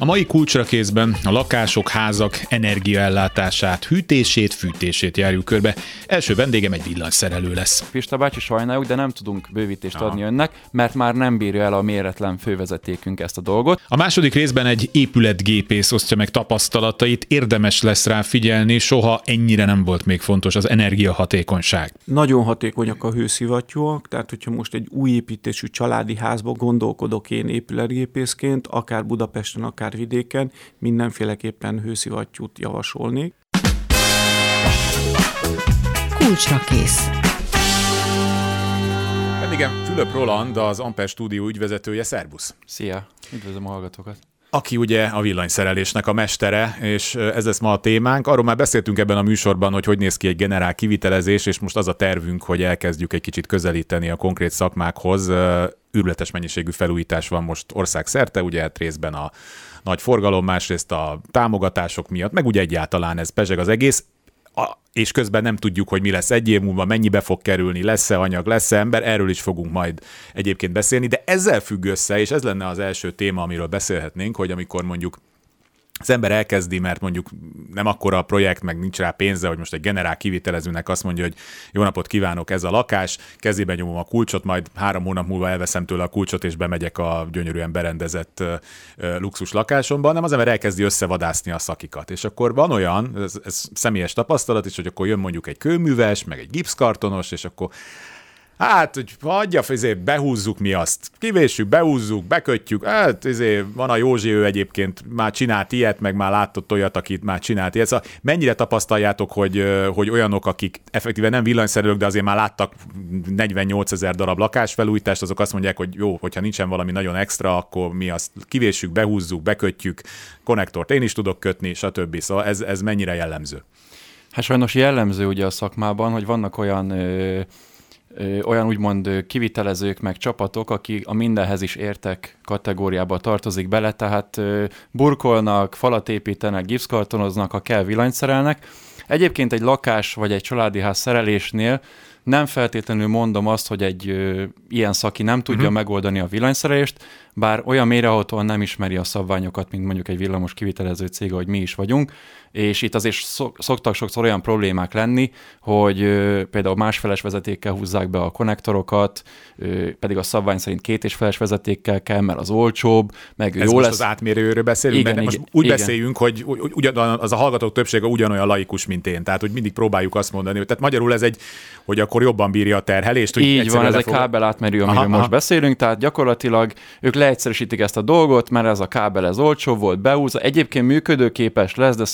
A mai kulcsra kézben a lakások, házak energiaellátását, hűtését, fűtését járjuk körbe. Első vendégem egy villanyszerelő lesz. Pista bácsi, sajnáljuk, de nem tudunk bővítést Aha. adni önnek, mert már nem bírja el a méretlen fővezetékünk ezt a dolgot. A második részben egy épületgépész osztja meg tapasztalatait, érdemes lesz rá figyelni, soha ennyire nem volt még fontos az energiahatékonyság. Nagyon hatékonyak a hőszivattyúak, tehát hogyha most egy új építésű családi házba gondolkodok én épületgépészként, akár Budapesten, akár határvidéken mindenféleképpen hőszivattyút javasolni. Kulcsra kész. Vendégem Fülöp Roland, az Amper stúdió ügyvezetője, szervusz! Szia! Üdvözlöm a hallgatókat! aki ugye a villanyszerelésnek a mestere, és ez lesz ma a témánk. Arról már beszéltünk ebben a műsorban, hogy hogy néz ki egy generál kivitelezés, és most az a tervünk, hogy elkezdjük egy kicsit közelíteni a konkrét szakmákhoz. Ürületes mennyiségű felújítás van most országszerte, ugye hát részben a nagy forgalom, másrészt a támogatások miatt, meg úgy egyáltalán ez pezseg az egész, a, és közben nem tudjuk, hogy mi lesz egy év múlva, mennyibe fog kerülni, lesz-e anyag, lesz-e ember, erről is fogunk majd egyébként beszélni, de ezzel függ össze, és ez lenne az első téma, amiről beszélhetnénk, hogy amikor mondjuk az ember elkezdi, mert mondjuk nem akkora a projekt, meg nincs rá pénze, hogy most egy generál kivitelezőnek azt mondja, hogy jó napot kívánok, ez a lakás, kezébe nyomom a kulcsot, majd három hónap múlva elveszem tőle a kulcsot, és bemegyek a gyönyörűen berendezett luxus lakásomban, nem az ember elkezdi összevadászni a szakikat. És akkor van olyan, ez, ez személyes tapasztalat is, hogy akkor jön mondjuk egy kőműves, meg egy gipszkartonos, és akkor Hát, hogy hagyja, izé, behúzzuk mi azt. Kivéssük, behúzzuk, bekötjük. Hát, izé, van a Józsi, ő egyébként már csinált ilyet, meg már látott olyat, akit már csinált ilyet. Szóval mennyire tapasztaljátok, hogy, hogy olyanok, akik effektíven nem villanyszerelők, de azért már láttak 48 ezer darab lakásfelújítást, azok azt mondják, hogy jó, hogyha nincsen valami nagyon extra, akkor mi azt kivéssük, behúzzuk, bekötjük, konnektort én is tudok kötni, stb. Szóval ez, ez mennyire jellemző? Hát sajnos jellemző ugye a szakmában, hogy vannak olyan ö, olyan úgymond kivitelezők, meg csapatok, akik a mindenhez is értek kategóriába tartozik bele, tehát burkolnak, falat építenek, gipszkartonoznak, ha kell villanyszerelnek. Egyébként egy lakás vagy egy családi ház szerelésnél nem feltétlenül mondom azt, hogy egy ö, ilyen szaki nem tudja uh-huh. megoldani a villanyszerelést, bár olyan mélyrehatóan nem ismeri a szabványokat, mint mondjuk egy villamos kivitelező cég, ahogy mi is vagyunk, és itt azért szoktak sokszor olyan problémák lenni, hogy ö, például másfeles vezetékkel húzzák be a konnektorokat, ö, pedig a szabvány szerint két és feles vezetékkel kell, mert az olcsóbb, meg Ez jó most lesz. az átmérőről beszélünk, igen, mert igen, most úgy igen. beszéljünk, hogy ugyan, az a hallgatók többsége ugyanolyan laikus, mint én, tehát hogy mindig próbáljuk azt mondani, hogy tehát magyarul ez egy, hogy akkor jobban bírja a terhelést. Hogy Így van, ez egy kábel átmerő, amiről aha, most aha. beszélünk, tehát gyakorlatilag ők leegyszerűsítik ezt a dolgot, mert ez a kábel ez olcsó volt, beúzza, egyébként működőképes lesz, de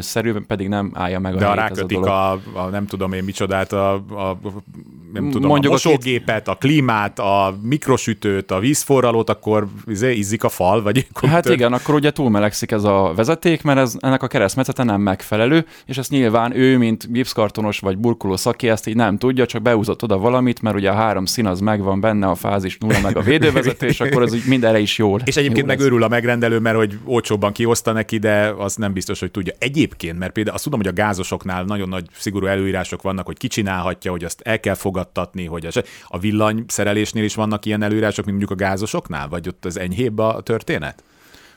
szabványszerűen pedig nem állja meg a De a rákötik a, a, a, nem tudom én micsodát, a, a nem tudom, Mondjuk a mosógépet, a klímát, a mikrosütőt, a vízforralót, akkor izé, izzik a fal, vagy Hát tör... igen, akkor ugye túlmelegszik ez a vezeték, mert ez, ennek a keresztmetszete nem megfelelő, és ezt nyilván ő, mint gipszkartonos vagy burkoló szaki, ezt így nem tudja, csak beúzott oda valamit, mert ugye a három szín az megvan benne, a fázis nulla, meg a védővezetés, akkor ez úgy mindenre is jó. És egyébként meg örül a megrendelő, mert hogy olcsóbban kioszta neki, de az nem biztos, hogy tudja. Egyébként, mert például azt tudom, hogy a gázosoknál nagyon nagy szigorú előírások vannak, hogy kicsinálhatja, hogy azt el kell fogadtatni, hogy a, a villanyszerelésnél is vannak ilyen előírások, mint mondjuk a gázosoknál, vagy ott az enyhébb a történet?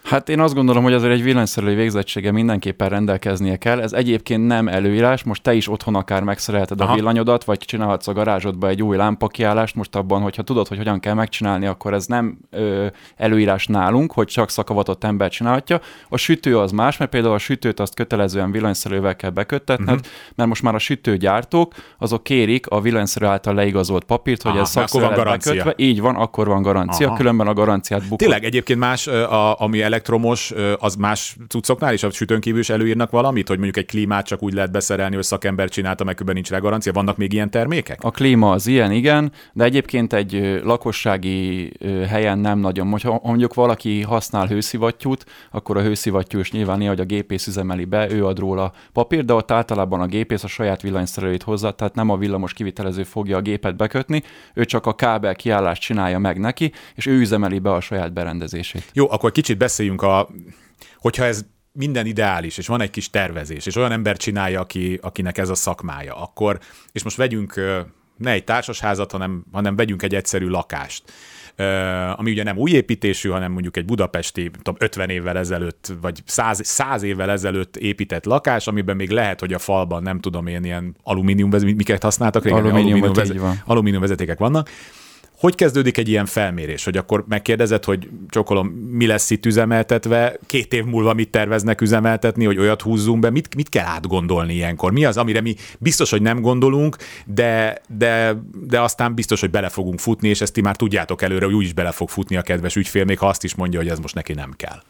Hát én azt gondolom, hogy azért egy villanyszerelő végzettsége mindenképpen rendelkeznie kell. Ez egyébként nem előírás, most te is otthon akár megszerelted Aha. a villanyodat, vagy csinálhatsz a garázsodba egy új lámpakiállást, most abban, hogyha tudod, hogy hogyan kell megcsinálni, akkor ez nem ö, előírás nálunk, hogy csak szakavatott ember csinálhatja. A sütő az más, mert például a sütőt azt kötelezően villanyszerővel kell beköttetned, uh-huh. mert most már a sütőgyártók azok kérik a villanyszerő által leigazolt papírt, hogy Aha, ez szakszerűen bekötve. Így van, akkor van garancia, Aha. különben a garanciát bukod. Tényleg egyébként más, a, ami elektromos, az más cuccoknál is a sütőn kívül is előírnak valamit, hogy mondjuk egy klímát csak úgy lehet beszerelni, hogy szakember csinálta, meg különben nincs rá garancia. Vannak még ilyen termékek? A klíma az ilyen, igen, de egyébként egy lakossági helyen nem nagyon. Ha mondjuk valaki használ hőszivattyút, akkor a hőszivattyú is nyilván hogy a gépész üzemeli be, ő ad róla papír, de ott általában a gépész a saját villanyszerelőit hozza, tehát nem a villamos kivitelező fogja a gépet bekötni, ő csak a kábel kiállást csinálja meg neki, és ő üzemeli be a saját berendezését. Jó, akkor kicsit beszéljünk beszéljünk a, hogyha ez minden ideális, és van egy kis tervezés, és olyan ember csinálja, aki, akinek ez a szakmája, akkor, és most vegyünk ne egy társasházat, hanem, hanem vegyünk egy egyszerű lakást. Ami ugye nem új építésű, hanem mondjuk egy budapesti tudom, 50 évvel ezelőtt, vagy 100, 100 évvel ezelőtt épített lakás, amiben még lehet, hogy a falban nem tudom én ilyen alumínium, miket használtak régen, alumínium, alumínium, alumínium vezetékek vannak, hogy kezdődik egy ilyen felmérés, hogy akkor megkérdezed, hogy csokolom, mi lesz itt üzemeltetve, két év múlva mit terveznek üzemeltetni, hogy olyat húzzunk be, mit, mit kell átgondolni ilyenkor? Mi az, amire mi biztos, hogy nem gondolunk, de, de, de aztán biztos, hogy bele fogunk futni, és ezt ti már tudjátok előre, hogy úgyis bele fog futni a kedves ügyfél, még ha azt is mondja, hogy ez most neki nem kell.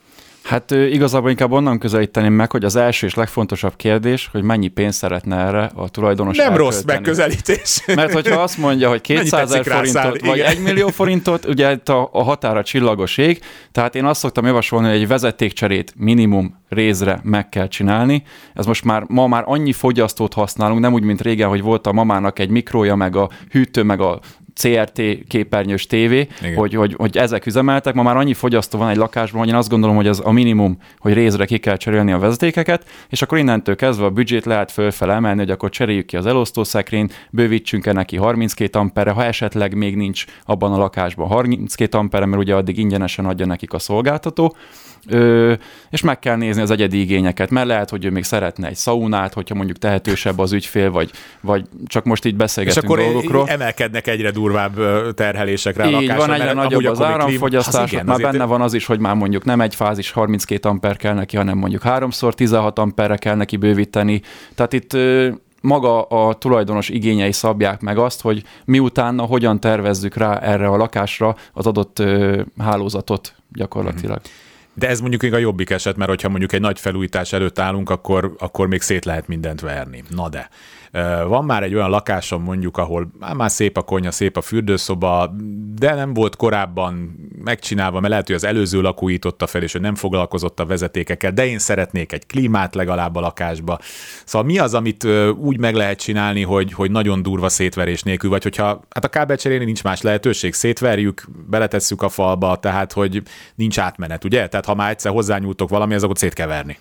Hát igazából inkább onnan közelíteném meg, hogy az első és legfontosabb kérdés, hogy mennyi pénzt szeretne erre a tulajdonos Nem elkölteni. rossz megközelítés. Mert hogyha azt mondja, hogy 200 ezer forintot, vagy igen. 1 millió forintot, ugye itt a, a határa csillagos ég, tehát én azt szoktam javasolni, hogy egy vezetékcserét minimum részre meg kell csinálni. Ez most már, ma már annyi fogyasztót használunk, nem úgy, mint régen, hogy volt a mamának egy mikrója, meg a hűtő, meg a CRT képernyős tévé, hogy, hogy, hogy ezek üzemeltek. Ma már annyi fogyasztó van egy lakásban, hogy én azt gondolom, hogy ez a minimum, hogy részre ki kell cserélni a vezetékeket, és akkor innentől kezdve a büdzsét lehet fölfele emelni, hogy akkor cseréljük ki az elosztószekrényt, bővítsünk -e neki 32 ampere, ha esetleg még nincs abban a lakásban 32 ampere, mert ugye addig ingyenesen adja nekik a szolgáltató, Ö, és meg kell nézni az egyedi igényeket, mert lehet, hogy ő még szeretne egy szaunát, hogyha mondjuk tehetősebb az ügyfél, vagy, vagy csak most így beszélgetünk és akkor dolgokról. emelkednek egyre durvább terhelésekre így a lakásra, van, egyre nagyobb az áramfogyasztás, klím... már benne van az is, hogy már mondjuk nem egy fázis 32 amper kell neki, hanem mondjuk háromszor 16 amperre kell neki bővíteni. Tehát itt maga a tulajdonos igényei szabják meg azt, hogy miután hogyan tervezzük rá erre a lakásra az adott hálózatot gyakorlatilag. Mm-hmm. De ez mondjuk még a jobbik eset, mert hogyha mondjuk egy nagy felújítás előtt állunk, akkor, akkor még szét lehet mindent verni. Na de. Van már egy olyan lakásom mondjuk, ahol már szép a konyha, szép a fürdőszoba, de nem volt korábban megcsinálva, mert lehet, hogy az előző lakó ította fel, és ő nem foglalkozott a vezetékekkel, de én szeretnék egy klímát legalább a lakásba. Szóval mi az, amit úgy meg lehet csinálni, hogy, hogy nagyon durva szétverés nélkül, vagy hogyha hát a kábelcserélni nincs más lehetőség, szétverjük, beletesszük a falba, tehát hogy nincs átmenet, ugye? Tehát ha már egyszer hozzányúltok valami, az akkor szétkeverni.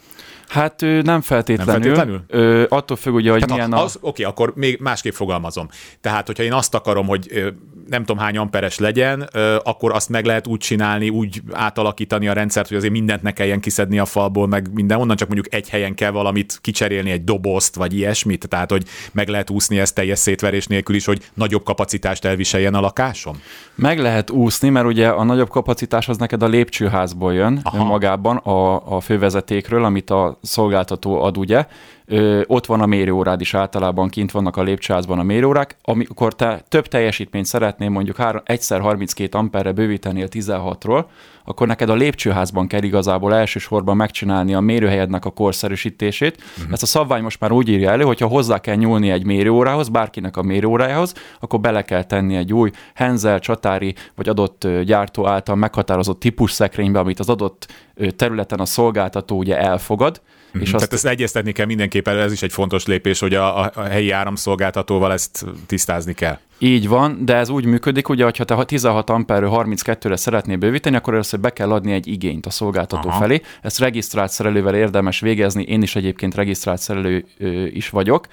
Hát nem feltétlenül. Nem feltétlenül? Ö, attól függ ugye, hogy Tehát milyen a... Az, oké, akkor még másképp fogalmazom. Tehát, hogyha én azt akarom, hogy nem tudom hány amperes legyen, akkor azt meg lehet úgy csinálni, úgy átalakítani a rendszert, hogy azért mindent ne kelljen kiszedni a falból, meg minden, onnan csak mondjuk egy helyen kell valamit kicserélni, egy dobozt, vagy ilyesmit, tehát hogy meg lehet úszni ezt teljes szétverés nélkül is, hogy nagyobb kapacitást elviseljen a lakásom? Meg lehet úszni, mert ugye a nagyobb kapacitás az neked a lépcsőházból jön Aha. magában a, a fővezetékről, amit a szolgáltató ad, ugye, Ö, ott van a mérőórád is általában, kint vannak a lépcsőházban a mérőórák. Amikor te több teljesítményt szeretnél mondjuk három, egyszer 32 amperre bővítenél 16-ról, akkor neked a lépcsőházban kell igazából elsősorban megcsinálni a mérőhelyednek a korszerűsítését. Uh-huh. Ezt a szabvány most már úgy írja elő, hogyha hozzá kell nyúlni egy mérőórához, bárkinek a mérőórájához, akkor bele kell tenni egy új Henzel, csatári vagy adott gyártó által meghatározott típus szekrénybe, amit az adott területen a szolgáltató ugye elfogad, Mm-hmm. És azt... Tehát ezt egyeztetni kell mindenképpen, ez is egy fontos lépés, hogy a, a helyi áramszolgáltatóval ezt tisztázni kell. Így van, de ez úgy működik, ugye, hogyha te 16 amperről 32-re szeretnél bővíteni, akkor először be kell adni egy igényt a szolgáltató Aha. felé. Ezt regisztrált szerelővel érdemes végezni, én is egyébként regisztrált szerelő is vagyok,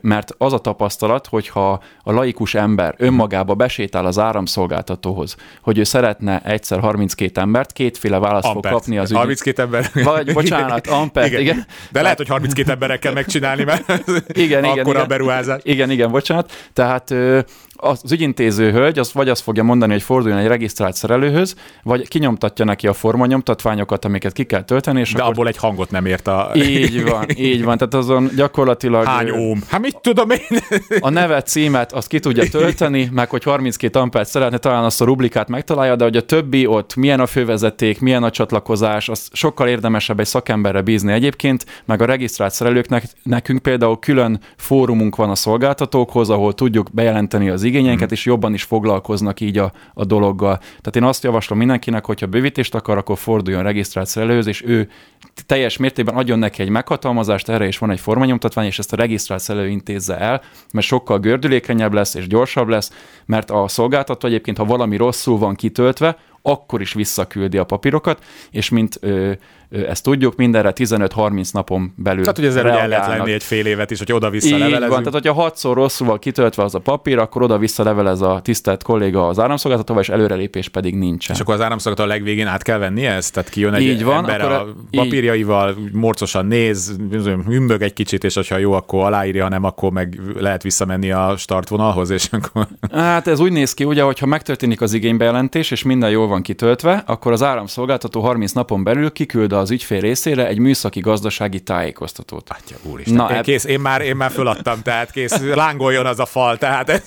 mert az a tapasztalat, hogyha a laikus ember önmagába besétál az áramszolgáltatóhoz, hogy ő szeretne egyszer 32 embert, kétféle választ Ampert. fog kapni az ügy. 32 ember. Vagy, bocsánat, ampert, igen. igen. De lehet, hogy 32 emberekkel megcsinálni, mert igen, igen, igen, a beruházás. Igen, igen, bocsánat. Tehát az ügyintéző hölgy az vagy azt fogja mondani, hogy forduljon egy regisztrált szerelőhöz, vagy kinyomtatja neki a formanyomtatványokat, amiket ki kell tölteni. És De akkor... abból egy hangot nem ért a... Így van, így van. Tehát azon gyakorlatilag... Hány óm? Hát mit tudom én? A nevet, címet azt ki tudja tölteni, meg hogy 32 ampert szeretne, talán azt a rublikát megtalálja, de hogy a többi ott milyen a fővezeték, milyen a csatlakozás, az sokkal érdemesebb egy szakemberre bízni egyébként, meg a regisztrált szerelőknek, nekünk például külön fórumunk van a szolgáltatókhoz, ahol tudjuk bejelenteni az igényeinket, mm. és jobban is foglalkoznak így a, a dologgal. Tehát én azt javaslom mindenkinek, hogyha bővítést akar, akkor forduljon regisztrált szerelőhöz, és ő teljes mértékben adjon neki egy meghatalmazást, erre is van egy formanyomtatvány, és ezt a regisztrált szerelő intézze el, mert sokkal gördülékenyebb lesz és gyorsabb lesz, mert a szolgáltató egyébként, ha valami rosszul van kitöltve, akkor is visszaküldi a papírokat, és mint ö, ezt tudjuk, mindenre 15-30 napon belül Tehát, hogy ezzel el lehet lenni egy fél évet is, hogy oda-vissza levelezünk. van, tehát hogyha hatszor rosszul van kitöltve az a papír, akkor oda-vissza levelez a tisztelt kolléga az áramszolgáltatóval, és előrelépés pedig nincsen. És akkor az áramszolgáltató a legvégén át kell venni ezt? Tehát kijön egy Így van, ember a papírjaival, így... morcosan néz, hümbög egy kicsit, és ha jó, akkor aláírja, nem, akkor meg lehet visszamenni a startvonalhoz, és akkor... Hát ez úgy néz ki, ugye, hogyha megtörténik az igénybejelentés, és minden jól van kitöltve, akkor az áramszolgáltató 30 napon belül kiküld az ügyfél részére egy műszaki gazdasági tájékoztatót. Atya úristen, Na, én, eb... kész, én, már, én már föladtam, tehát kész, lángoljon az a fal, tehát ez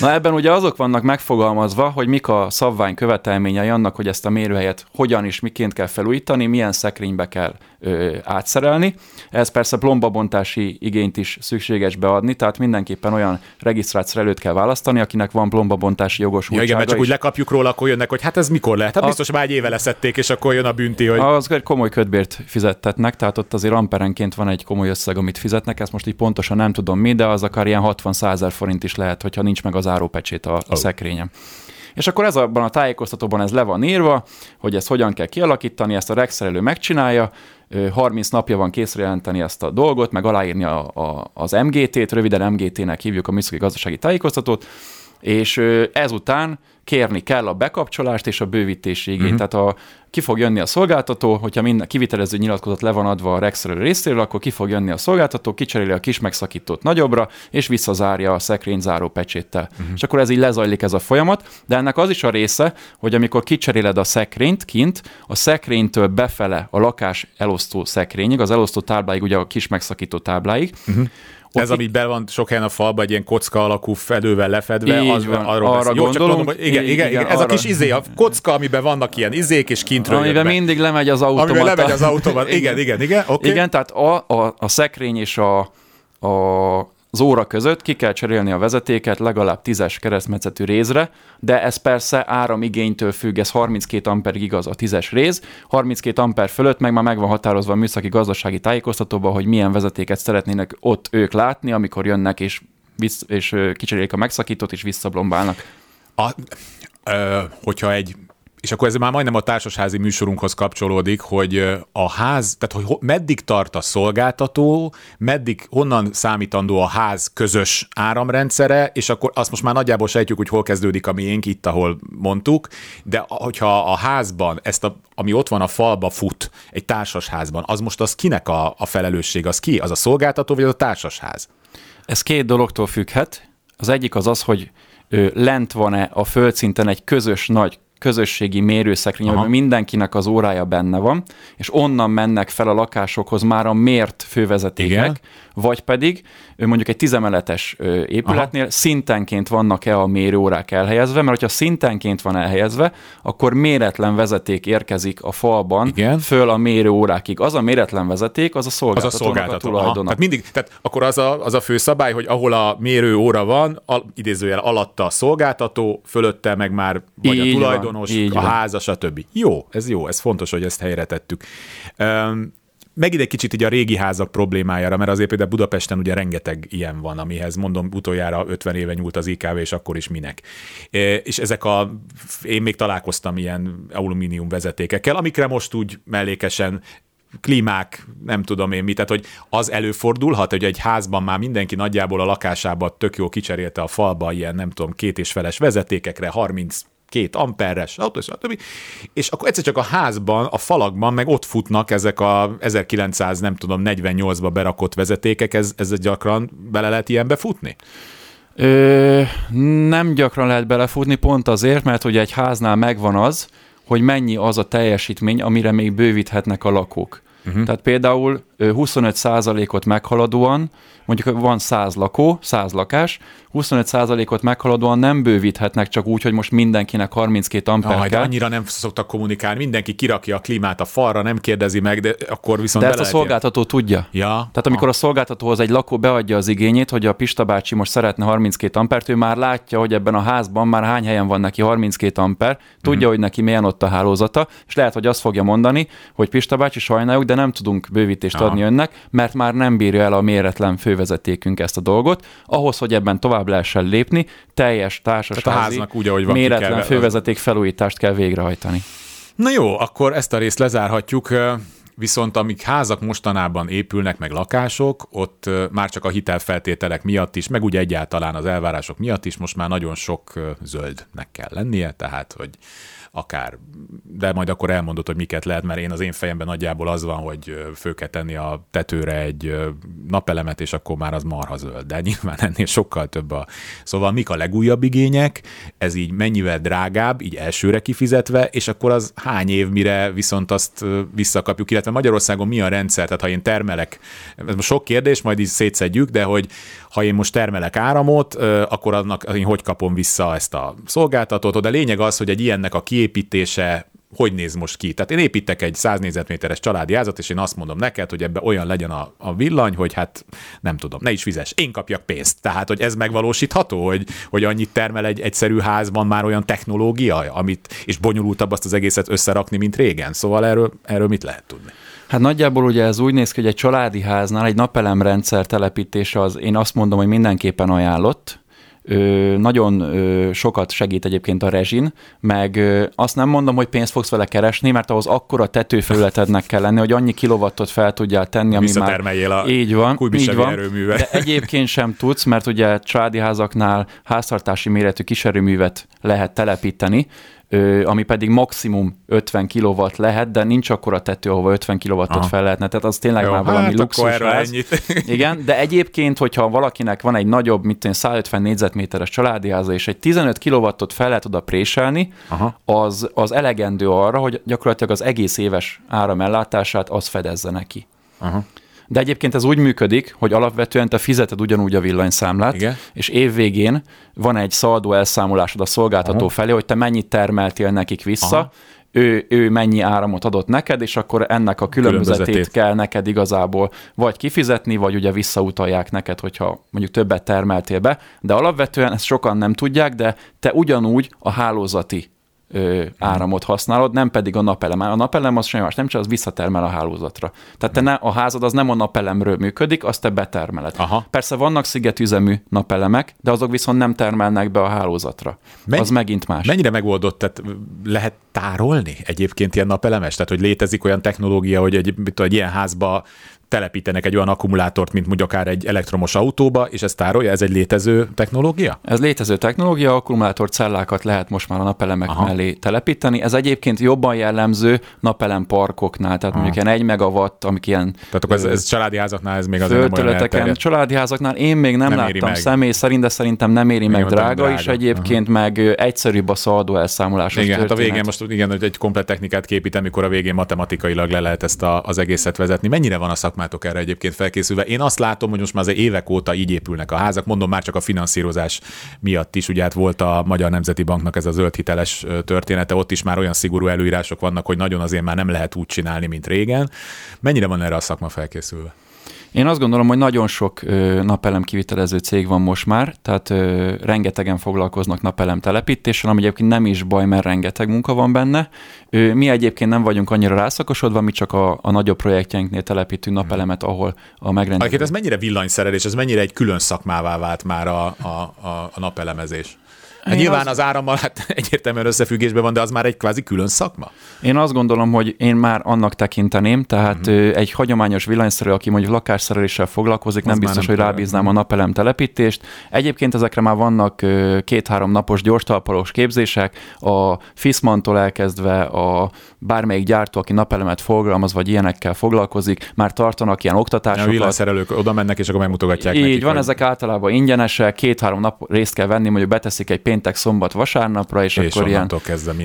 Na ebben ugye azok vannak megfogalmazva, hogy mik a szabvány követelményei annak, hogy ezt a mérőhelyet hogyan és miként kell felújítani, milyen szekrénybe kell ö, átszerelni. Ez persze plombabontási igényt is szükséges beadni, tehát mindenképpen olyan regisztrált szerelőt kell választani, akinek van plombabontási jogosultsága. Ja, igen, mert csak úgy lekapjuk róla, akkor jönnek, hogy hát ez mikor lehet? Hát biztos már egy éve leszették, és akkor jön a bünti, hogy... Az egy komoly ködbért fizettetnek, tehát ott azért amperenként van egy komoly összeg, amit fizetnek, ezt most így pontosan nem tudom mi, de az akár ilyen 60 ezer forint is lehet, hogyha nincs meg az árópecsét a, a oh. szekrényem. És akkor ez abban a tájékoztatóban ez le van írva, hogy ezt hogyan kell kialakítani, ezt a regszerelő megcsinálja, 30 napja van készre jelenteni ezt a dolgot, meg aláírni a, a, az MGT-t, röviden MGT-nek hívjuk a műszaki gazdasági tájékoztatót, és ezután kérni kell a bekapcsolást és a bővítési igényt. Uh-huh. Tehát a, ki fog jönni a szolgáltató, hogyha minden kivitelező nyilatkozat le van adva a Rexről részéről, akkor ki fog jönni a szolgáltató, kicseréli a kis megszakítót nagyobbra, és visszazárja a szekrény záró pecséttel. Uh-huh. És akkor ez így lezajlik ez a folyamat, de ennek az is a része, hogy amikor kicseréled a szekrényt kint, a szekrénytől befele a lakás elosztó szekrényig, az elosztó tábláig, ugye a kis megszakító tábláig, uh-huh ez, ami be van sok helyen a falba, egy ilyen kocka alakú fedővel lefedve, Így az, van, arról arra Jó, csak mondom, hogy igen, igen, igen, ez arra. a kis izé, a kocka, amiben vannak ilyen izék, és kintről Amiben mindig lemegy az automata. Amiben lemegy az automata, igen, igen, igen, okay. Igen, tehát a, a, a szekrény és a, a az óra között ki kell cserélni a vezetéket legalább 10-es keresztmetszetű rézre, de ez persze áramigénytől függ, ez 32 amperig igaz a 10-es réz, 32 amper fölött meg már meg van határozva a műszaki gazdasági tájékoztatóban, hogy milyen vezetéket szeretnének ott ők látni, amikor jönnek és, vissz, és kicserélik a megszakítót és visszablombálnak. A, ö, hogyha egy és akkor ez már majdnem a társasházi műsorunkhoz kapcsolódik, hogy a ház, tehát hogy meddig tart a szolgáltató, meddig, honnan számítandó a ház közös áramrendszere, és akkor azt most már nagyjából sejtjük, hogy hol kezdődik a miénk, itt, ahol mondtuk, de hogyha a házban ezt, a, ami ott van a falba fut, egy társasházban, az most az kinek a, a felelősség, az ki? Az a szolgáltató, vagy az a társasház? Ez két dologtól függhet. Az egyik az az, hogy lent van-e a földszinten egy közös nagy közösségi mérőszekrény, amiben mindenkinek az órája benne van, és onnan mennek fel a lakásokhoz már a mért fővezetékek, Igen. vagy pedig mondjuk egy tizemeletes épületnél Aha. szintenként vannak-e a mérőórák elhelyezve, mert hogyha szintenként van elhelyezve, akkor méretlen vezeték érkezik a falban Igen. föl a mérőórákig. Az a méretlen vezeték, az a szolgáltató. Az a szolgáltató. A tulajdona. Tehát mindig, tehát akkor az a, az a fő szabály, hogy ahol a mérőóra van, a, idézőjel alatta a szolgáltató, fölötte meg már vagy Így a tulajdon, tulajdonos, Így a van. háza, stb. Jó, ez jó, ez fontos, hogy ezt helyre tettük. Um, megint egy kicsit így a régi házak problémájára, mert azért például Budapesten ugye rengeteg ilyen van, amihez mondom utoljára 50 éve nyúlt az IKV, és akkor is minek. És ezek a, én még találkoztam ilyen alumínium vezetékekkel, amikre most úgy mellékesen klímák, nem tudom én mit, tehát hogy az előfordulhat, hogy egy házban már mindenki nagyjából a lakásába tök jó kicserélte a falba ilyen, nem tudom, két és feles vezetékekre, 30 két amperes, autó, stb. És akkor egyszer csak a házban, a falakban meg ott futnak ezek a 1900, nem tudom, 48-ba berakott vezetékek, ez, ez gyakran bele lehet ilyenbe futni? Ö, nem gyakran lehet belefutni, pont azért, mert hogy egy háznál megvan az, hogy mennyi az a teljesítmény, amire még bővíthetnek a lakók. Uh-huh. Tehát például 25%-ot meghaladóan, mondjuk van 100 lakó, 100 lakás, 25%-ot meghaladóan nem bővíthetnek csak úgy, hogy most mindenkinek 32 amper ah, kell. annyira nem szoktak kommunikálni, mindenki kirakja a klímát a falra, nem kérdezi meg, de akkor viszont De ezt a szolgáltató jön. tudja. Ja. Tehát amikor ah. a szolgáltatóhoz egy lakó beadja az igényét, hogy a Pista bácsi most szeretne 32 ampert, ő már látja, hogy ebben a házban már hány helyen van neki 32 amper, tudja, uh-huh. hogy neki milyen ott a hálózata, és lehet, hogy azt fogja mondani, hogy Pista bácsi sajnáljuk, de nem tudunk bővítést adni Aha. önnek, mert már nem bírja el a méretlen fővezetékünk ezt a dolgot. Ahhoz, hogy ebben tovább lehessen lépni, teljes úgy, ahogy van, méretlen kell, felújítást felújítást kell végrehajtani. Na jó, akkor ezt a részt lezárhatjuk. Viszont amik házak mostanában épülnek, meg lakások, ott már csak a hitelfeltételek miatt is, meg ugye egyáltalán az elvárások miatt is most már nagyon sok zöldnek kell lennie, tehát hogy akár, de majd akkor elmondod, hogy miket lehet, mert én az én fejemben nagyjából az van, hogy föl kell tenni a tetőre egy napelemet, és akkor már az marha zöld, de nyilván ennél sokkal több a... Szóval mik a legújabb igények, ez így mennyivel drágább, így elsőre kifizetve, és akkor az hány év, mire viszont azt visszakapjuk, illetve Magyarországon mi a rendszer, tehát ha én termelek, ez most sok kérdés, majd így szétszedjük, de hogy ha én most termelek áramot, akkor annak én hogy kapom vissza ezt a szolgáltatót. De lényeg az, hogy egy ilyennek a kiépítése hogy néz most ki. Tehát én építek egy 100 négyzetméteres családi házat, és én azt mondom neked, hogy ebbe olyan legyen a, a villany, hogy hát nem tudom, ne is fizes, én kapjak pénzt. Tehát, hogy ez megvalósítható, hogy, hogy annyit termel egy egyszerű házban már olyan technológia, amit, és bonyolultabb azt az egészet összerakni, mint régen. Szóval erről, erről mit lehet tudni? Hát nagyjából ugye ez úgy néz ki, hogy egy családi háznál egy napelemrendszer telepítése az én azt mondom, hogy mindenképpen ajánlott, Ö, nagyon ö, sokat segít egyébként a rezsin, meg ö, azt nem mondom, hogy pénzt fogsz vele keresni, mert ahhoz akkora tetőfelületednek kell lenni, hogy annyi kilowattot fel tudjál tenni, ami már a így van, így van. erőműve. de egyébként sem tudsz, mert ugye családi házaknál háztartási méretű kiserőművet lehet telepíteni, ami pedig maximum 50 kW lehet, de nincs akkor a tető, ahova 50 kW-ot fel lehetne, tehát az tényleg Jó, már valami hát luxus Igen, de egyébként, hogyha valakinek van egy nagyobb, mint 150 négyzetméteres családjáza, és egy 15 kW-ot fel lehet oda préselni, az, az elegendő arra, hogy gyakorlatilag az egész éves áramellátását az fedezze neki. Aha. De egyébként ez úgy működik, hogy alapvetően te fizeted ugyanúgy a villanyszámlát, Igen. és évvégén van egy szaldó elszámolásod a szolgáltató Aha. felé, hogy te mennyit termeltél nekik vissza, ő, ő mennyi áramot adott neked, és akkor ennek a különbözetét, különbözetét kell neked igazából vagy kifizetni, vagy ugye visszautalják neked, hogyha mondjuk többet termeltél be, de alapvetően ezt sokan nem tudják, de te ugyanúgy a hálózati ö, áramot használod, nem pedig a napelem. A napelem az semmi más, nem csak az visszatermel a hálózatra. Tehát te ne, a házad az nem a napelemről működik, azt te betermeled. Aha. Persze vannak szigetüzemű napelemek, de azok viszont nem termelnek be a hálózatra. Mennyi, az megint más. Mennyire megoldott, tehát lehet tárolni egyébként ilyen napelemes? Tehát, hogy létezik olyan technológia, hogy egy, egy ilyen házba telepítenek egy olyan akkumulátort, mint mondjuk akár egy elektromos autóba, és ez tárolja? Ez egy létező technológia? Ez létező technológia, akkumulátor cellákat lehet most már a napelemek Aha. mellé telepíteni. Ez egyébként jobban jellemző napelem parkoknál, tehát Aha. mondjuk ilyen egy megawatt, amik ilyen... Tehát akkor ez, ez családi házaknál ez még azért nem olyan. Családi házaknál én még nem, nem láttam személy szerint, de szerintem nem éri még meg drága, drága is egyébként, Aha. meg egyszerűbb a szaldó elszámolásos Igen, hát a végén most igen, hogy egy komplet technikát képít, amikor a végén matematikailag le lehet ezt a, az egészet vezetni. Mennyire van a szakma szakmátok erre egyébként felkészülve. Én azt látom, hogy most már az évek óta így épülnek a házak, mondom már csak a finanszírozás miatt is, ugye hát volt a Magyar Nemzeti Banknak ez a zöld hiteles története, ott is már olyan szigorú előírások vannak, hogy nagyon azért már nem lehet úgy csinálni, mint régen. Mennyire van erre a szakma felkészülve? Én azt gondolom, hogy nagyon sok napelem kivitelező cég van most már, tehát ö, rengetegen foglalkoznak napelem telepítéssel, ami egyébként nem is baj, mert rengeteg munka van benne. Ö, mi egyébként nem vagyunk annyira rászakosodva, mi csak a, a nagyobb projektjeinknél telepítünk napelemet, ahol a megrendelés. ez mennyire villanyszerelés, ez mennyire egy külön szakmává vált már a, a, a, a napelemezés? Hát nyilván az... az árammal hát egyértelműen összefüggésben van, de az már egy kvázi külön szakma? Én azt gondolom, hogy én már annak tekinteném, tehát uh-huh. egy hagyományos villanyszerelő, aki mondjuk lakásszereléssel foglalkozik, az nem biztos, nem hogy rábíznám a napelem telepítést. Egyébként ezekre már vannak két-három napos gyorstalpalós képzések, a Fismantól elkezdve a bármelyik gyártó, aki napelemet fogalmaz, vagy ilyenekkel foglalkozik, már tartanak ilyen oktatásokat. A villanyszerelők oda mennek, és akkor megmutogatják Így nekik, van, hogy... ezek általában ingyenesek, két-három nap részt kell venni, mondjuk beteszik egy péntek, szombat, vasárnapra, és, és akkor ilyen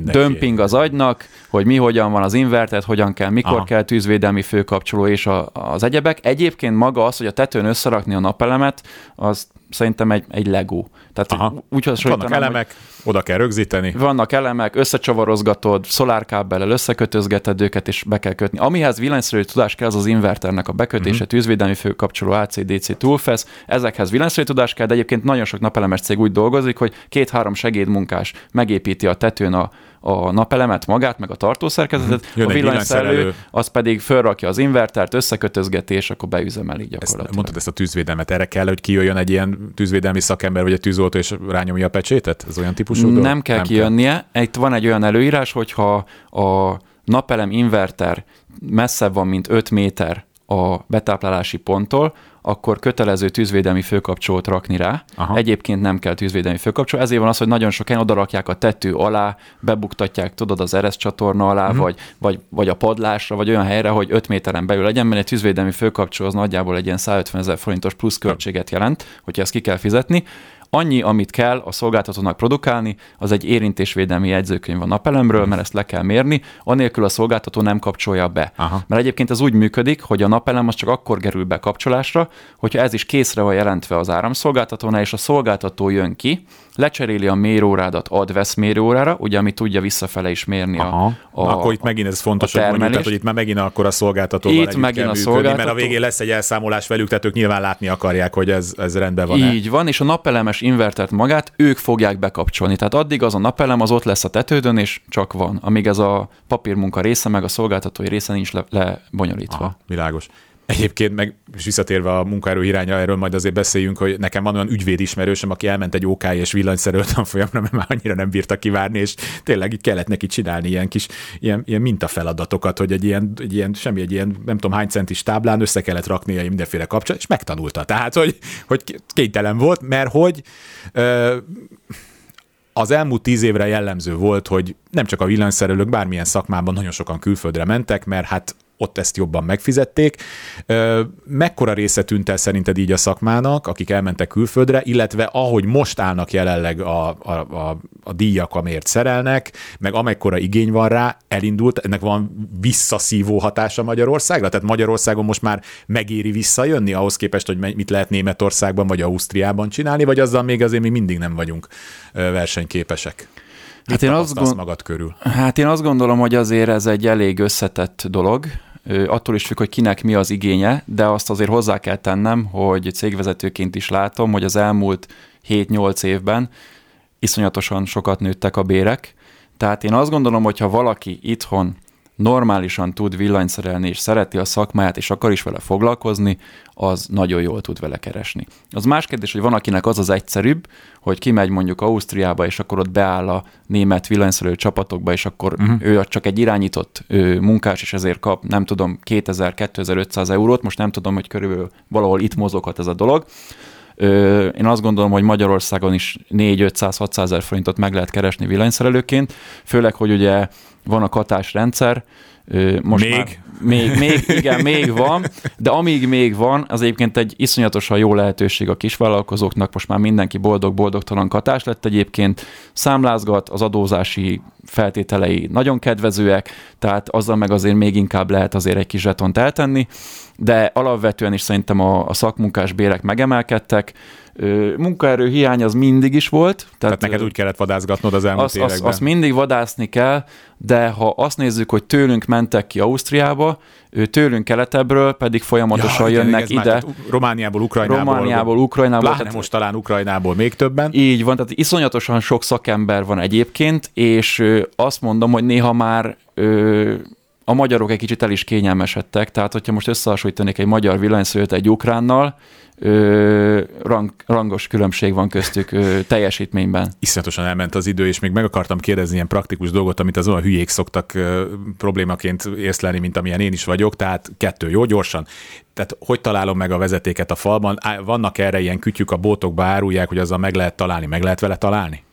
dömping az agynak, hogy mi hogyan van az invertet, hogyan kell, mikor Aha. kell tűzvédelmi főkapcsoló és a, az egyebek. Egyébként maga az, hogy a tetőn összerakni a napelemet, az szerintem egy, egy legó. Tehát Aha. úgy Vannak elemek, hogy oda kell rögzíteni. Vannak elemek, összecsavarozgatod, szolárkábbellel összekötözgeted őket, és be kell kötni. Amihez villanyszerű tudás kell, az az inverternek a bekötése, uh-huh. tűzvédelmi főkapcsoló, AC-DC túlfesz. Ezekhez villanyszerű tudás kell, de egyébként nagyon sok napelemes cég úgy dolgozik, hogy két-három segédmunkás megépíti a tetőn a, a napelemet magát, meg a tartószerkezetet, Mhm. Jön a villanyszerelő az pedig fölrakja az invertert, összekötözgeti, és akkor beüzemeli Ezt, gyakorlatilag. mondtad ezt a tűzvédelmet, erre kell, hogy kijöjjön egy ilyen tűzvédelmi szakember, vagy egy tűzoltó, és rányomja a pecsétet? Ez olyan típusú dolog? Nem kell kijönnie. Itt van egy olyan előírás, hogyha a napelem inverter messzebb van, mint 5 méter a betáplálási ponttól, akkor kötelező tűzvédelmi főkapcsolót rakni rá. Aha. Egyébként nem kell tűzvédelmi főkapcsoló. Ezért van az, hogy nagyon sokan odarakják a tető alá, bebuktatják, tudod, az eresz csatorna alá, uh-huh. vagy, vagy, vagy a padlásra, vagy olyan helyre, hogy 5 méteren belül legyen, mert egy tűzvédelmi főkapcsoló az nagyjából egy ilyen 150 ezer forintos plusz költséget jelent, hogyha ezt ki kell fizetni. Annyi, amit kell a szolgáltatónak produkálni, az egy érintésvédelmi jegyzőkönyv a napelemről, mert ezt le kell mérni, anélkül a szolgáltató nem kapcsolja be. Aha. Mert egyébként ez úgy működik, hogy a napelem az csak akkor kerül be kapcsolásra, hogyha ez is készre van jelentve az áramszolgáltatónál, és a szolgáltató jön ki, lecseréli a mérőórádat ad-vesz mérőórára, ugye, ami tudja visszafele is mérni Aha. a, A, akkor itt megint ez fontos, a hogy mondjuk, tehát, hogy itt már megint akkor a szolgáltatóval Itt megint kell a működni, mert a végén lesz egy elszámolás velük, tehát ők nyilván látni akarják, hogy ez, ez rendben van-e. Így van, és a napelemes invertert magát ők fogják bekapcsolni. Tehát addig az a napelem az ott lesz a tetődön, és csak van. Amíg ez a papírmunka része, meg a szolgáltatói része nincs le, lebonyolítva. Aha, világos. Egyébként meg, és visszatérve a munkaerő irányra, erről majd azért beszéljünk, hogy nekem van olyan ügyvéd ismerősöm, aki elment egy OK és villanyszerelő tanfolyamra, mert már annyira nem bírta kivárni, és tényleg itt kellett neki csinálni ilyen kis ilyen, ilyen mintafeladatokat, hogy egy ilyen, egy ilyen, semmi egy ilyen, nem tudom hány centis táblán össze kellett raknia mindenféle kapcsolat, és megtanulta. Tehát, hogy, hogy kénytelen volt, mert hogy ö, az elmúlt tíz évre jellemző volt, hogy nem csak a villanyszerelők, bármilyen szakmában nagyon sokan külföldre mentek, mert hát ott ezt jobban megfizették. Mekkora része tűnt el szerinted így a szakmának, akik elmentek külföldre, illetve ahogy most állnak jelenleg a, a, a, a díjak, amért szerelnek, meg amekkora igény van rá, elindult, ennek van visszaszívó hatása Magyarországra? Tehát Magyarországon most már megéri visszajönni ahhoz képest, hogy mit lehet Németországban vagy Ausztriában csinálni, vagy azzal még azért mi mindig nem vagyunk versenyképesek? Mit Hát én azt gond- magad körül? Hát én azt gondolom, hogy azért ez egy elég összetett dolog, attól is függ, hogy kinek mi az igénye, de azt azért hozzá kell tennem, hogy cégvezetőként is látom, hogy az elmúlt 7-8 évben iszonyatosan sokat nőttek a bérek. Tehát én azt gondolom, hogy ha valaki itthon normálisan tud villanyszerelni, és szereti a szakmáját, és akar is vele foglalkozni, az nagyon jól tud vele keresni. Az más kérdés, hogy van akinek az az egyszerűbb, hogy kimegy mondjuk Ausztriába, és akkor ott beáll a német villanyszerelő csapatokba, és akkor uh-huh. ő csak egy irányított ő, munkás, és ezért kap, nem tudom, 2000-2500 eurót, most nem tudom, hogy körülbelül valahol itt mozoghat ez a dolog. Én azt gondolom, hogy Magyarországon is 4-500-600 ezer forintot meg lehet keresni villanyszerelőként, főleg, hogy ugye van a katásrendszer, ö, most Még? Már, még, még, igen, még van, de amíg még van, az egyébként egy iszonyatosan jó lehetőség a kisvállalkozóknak, most már mindenki boldog-boldogtalan katás lett egyébként, számlázgat, az adózási feltételei nagyon kedvezőek, tehát azzal meg azért még inkább lehet azért egy kis zsetont eltenni, de alapvetően is szerintem a, a szakmunkás bérek megemelkedtek, munkaerő hiány az mindig is volt. Tehát, Tehát neked úgy kellett vadászgatnod az elmúlt azt, években. azt, azt mindig vadászni kell, de ha azt nézzük, hogy tőlünk mentek ki Ausztriába, tőlünk keletebbről pedig folyamatosan igen, jönnek már ide. tehát Romániából, Ukrajnából. Romániából, Ukrajnából. Pláne tehát- most talán Ukrajnából még többen. így van, tehát iszonyatosan sok szakember van egyébként, és azt mondom, hogy néha már a magyarok egy kicsit el is kényelmesedtek, tehát hogyha most összehasonlítanék egy magyar villanyszerőt egy ukránnal, ö, rang, rangos különbség van köztük ö, teljesítményben. Iszonyatosan elment az idő, és még meg akartam kérdezni ilyen praktikus dolgot, amit az olyan hülyék szoktak ö, problémaként észlelni, mint amilyen én is vagyok, tehát kettő, jó, gyorsan. Tehát hogy találom meg a vezetéket a falban? Vannak erre ilyen kütyük, a boltokba árulják, hogy azzal meg lehet találni, meg lehet vele találni?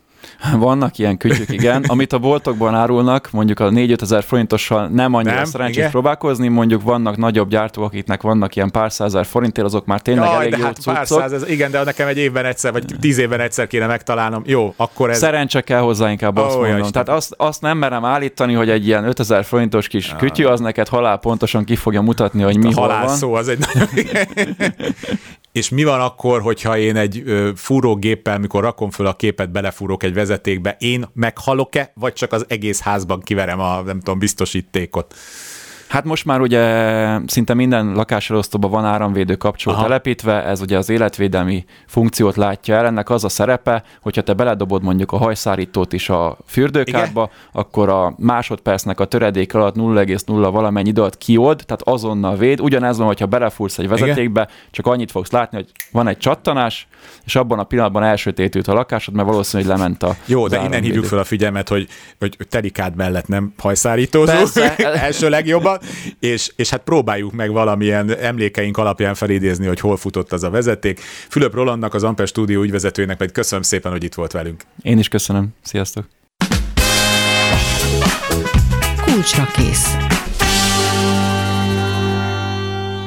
Vannak ilyen kütyük, igen. Amit a boltokban árulnak, mondjuk a 4-5 ezer forintossal nem annyira Nem? szerencsés Igen? próbálkozni, mondjuk vannak nagyobb gyártók, akiknek vannak ilyen pár százer forintért, azok már tényleg Jaj, elég de jó hát pár száz, igen, de nekem egy évben egyszer, vagy tíz évben egyszer kéne megtalálnom. Jó, akkor ez... Szerencse kell hozzá inkább azt Ó, mondom. Isten. Tehát azt, azt nem merem állítani, hogy egy ilyen 5000 forintos kis kütyű, az neked halál pontosan ki fogja mutatni, hogy mi a halál van. szó, az egy nagyon... És mi van akkor, hogyha én egy ö, fúrógéppel, mikor rakom föl a képet, belefúrok egy vezetékbe, én meghalok-e, vagy csak az egész házban kiverem a, nem tudom, biztosítékot? Hát most már ugye szinte minden lakáselosztóban van áramvédő kapcsoló Aha. telepítve, ez ugye az életvédelmi funkciót látja el, ennek az a szerepe, hogyha te beledobod mondjuk a hajszárítót is a fürdőkádba, Igen? akkor a másodpercnek a töredék alatt 0,0 valamennyi idő alatt kiold, tehát azonnal véd. Ugyanez van, hogyha belefúrsz egy vezetékbe, Igen? csak annyit fogsz látni, hogy van egy csattanás, és abban a pillanatban elsötétült a lakásod, mert valószínűleg lement a. Jó, de innen hívjuk fel a figyelmet, hogy, hogy telikád mellett nem hajszárítózó, első legjobban, és, és hát próbáljuk meg valamilyen emlékeink alapján felidézni, hogy hol futott az a vezeték. Fülöp Rolandnak, az Amper stúdió ügyvezetőjének pedig köszönöm szépen, hogy itt volt velünk. Én is köszönöm. Sziasztok! Kulcsra kész.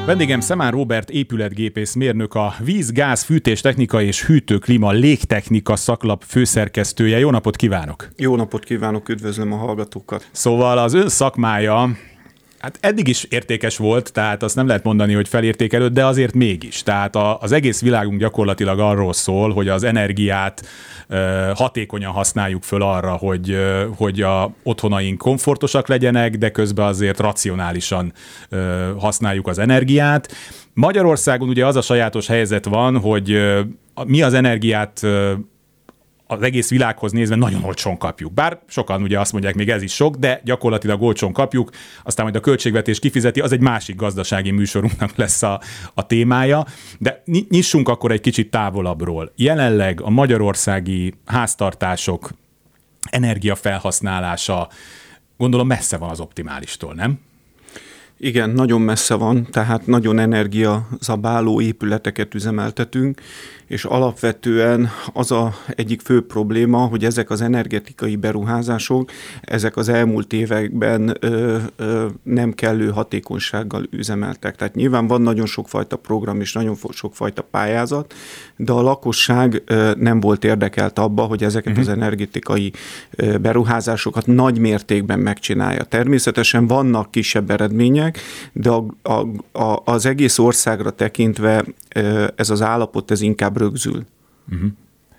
Vendégem Szemán Robert épületgépész mérnök, a víz, gáz, fűtés technika és hűtőklima légtechnika szaklap főszerkesztője. Jó napot kívánok! Jó napot kívánok, üdvözlöm a hallgatókat! Szóval az ön szakmája Hát eddig is értékes volt, tehát azt nem lehet mondani, hogy felértékelőd, de azért mégis. Tehát a, az egész világunk gyakorlatilag arról szól, hogy az energiát ö, hatékonyan használjuk föl arra, hogy, ö, hogy a otthonaink komfortosak legyenek, de közben azért racionálisan ö, használjuk az energiát. Magyarországon ugye az a sajátos helyzet van, hogy ö, mi az energiát az egész világhoz nézve nagyon olcsón kapjuk. Bár sokan ugye azt mondják, még ez is sok, de gyakorlatilag olcsón kapjuk, aztán majd a költségvetés kifizeti, az egy másik gazdasági műsorunknak lesz a, a témája. De nyissunk akkor egy kicsit távolabbról. Jelenleg a magyarországi háztartások energiafelhasználása gondolom messze van az optimálistól, nem? Igen, nagyon messze van, tehát nagyon energiazabáló épületeket üzemeltetünk, és alapvetően az a egyik fő probléma, hogy ezek az energetikai beruházások, ezek az elmúlt években ö, ö, nem kellő hatékonysággal üzemeltek. Tehát nyilván van nagyon sokfajta program és nagyon sokfajta pályázat, de a lakosság ö, nem volt érdekelt abba, hogy ezeket uh-huh. az energetikai ö, beruházásokat nagy mértékben megcsinálja. Természetesen vannak kisebb eredmények, de a, a, a, az egész országra tekintve ö, ez az állapot, ez inkább rögzül. Uh-huh.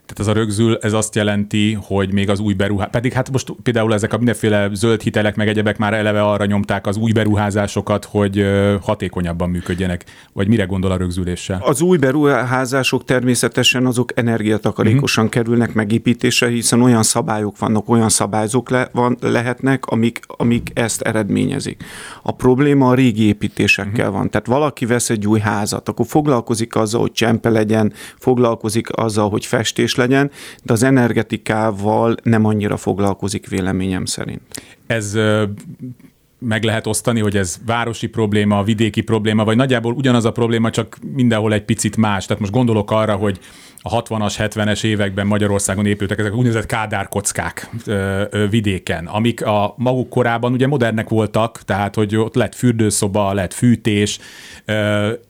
Tehát ez a rögzül, ez azt jelenti, hogy még az új beruházás, pedig hát most például ezek a mindenféle zöld hitelek, meg egyebek már eleve arra nyomták az új beruházásokat, hogy hatékonyabban működjenek. Vagy mire gondol a rögzüléssel? Az új beruházások természetesen azok energiatakarékosan uh-huh. kerülnek megépítésre, hiszen olyan szabályok vannak, olyan szabályzók le, van, lehetnek, amik, amik ezt eredményezik. A probléma a régi építésekkel uh-huh. van. Tehát valaki vesz egy új házat, akkor foglalkozik azzal, hogy csempe legyen, foglalkozik azzal, hogy festés legyen, de az energetikával nem annyira foglalkozik véleményem szerint. Ez meg lehet osztani, hogy ez városi probléma, vidéki probléma, vagy nagyjából ugyanaz a probléma, csak mindenhol egy picit más. Tehát most gondolok arra, hogy a 60-as, 70-es években Magyarországon épültek ezek a úgynevezett kádárkockák vidéken, amik a maguk korában ugye modernek voltak, tehát hogy ott lett fürdőszoba, lett fűtés.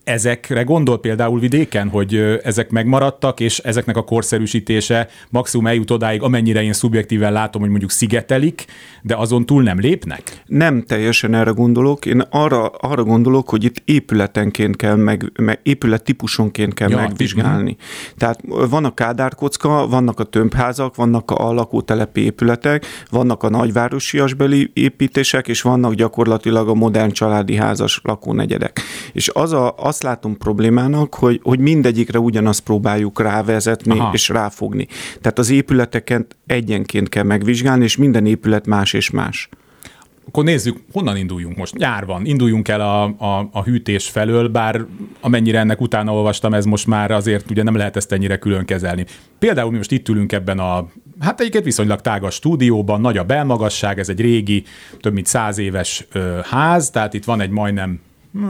Ezekre gondol például vidéken, hogy ezek megmaradtak, és ezeknek a korszerűsítése maximum eljut odáig, amennyire én szubjektíven látom, hogy mondjuk szigetelik, de azon túl nem lépnek? Nem teljesen erre gondolok. Én arra, arra gondolok, hogy itt épületenként kell meg, meg épület típusonként kell ja, megvizsgálni. Tehát van a kádárkocka, vannak a tömbházak, vannak a lakótelepi épületek, vannak a nagyvárosiasbeli építések, és vannak gyakorlatilag a modern családi házas lakónegyedek. És az a, azt látom problémának, hogy, hogy mindegyikre ugyanazt próbáljuk rávezetni Aha. és ráfogni. Tehát az épületeket egyenként kell megvizsgálni, és minden épület más és más akkor nézzük, honnan induljunk most. Nyár van, induljunk el a, a, a hűtés felől, bár amennyire ennek utána olvastam, ez most már azért ugye nem lehet ezt ennyire külön kezelni. Például mi most itt ülünk ebben a, hát egyiket viszonylag tágas stúdióban, nagy a belmagasság, ez egy régi, több mint száz éves ö, ház, tehát itt van egy majdnem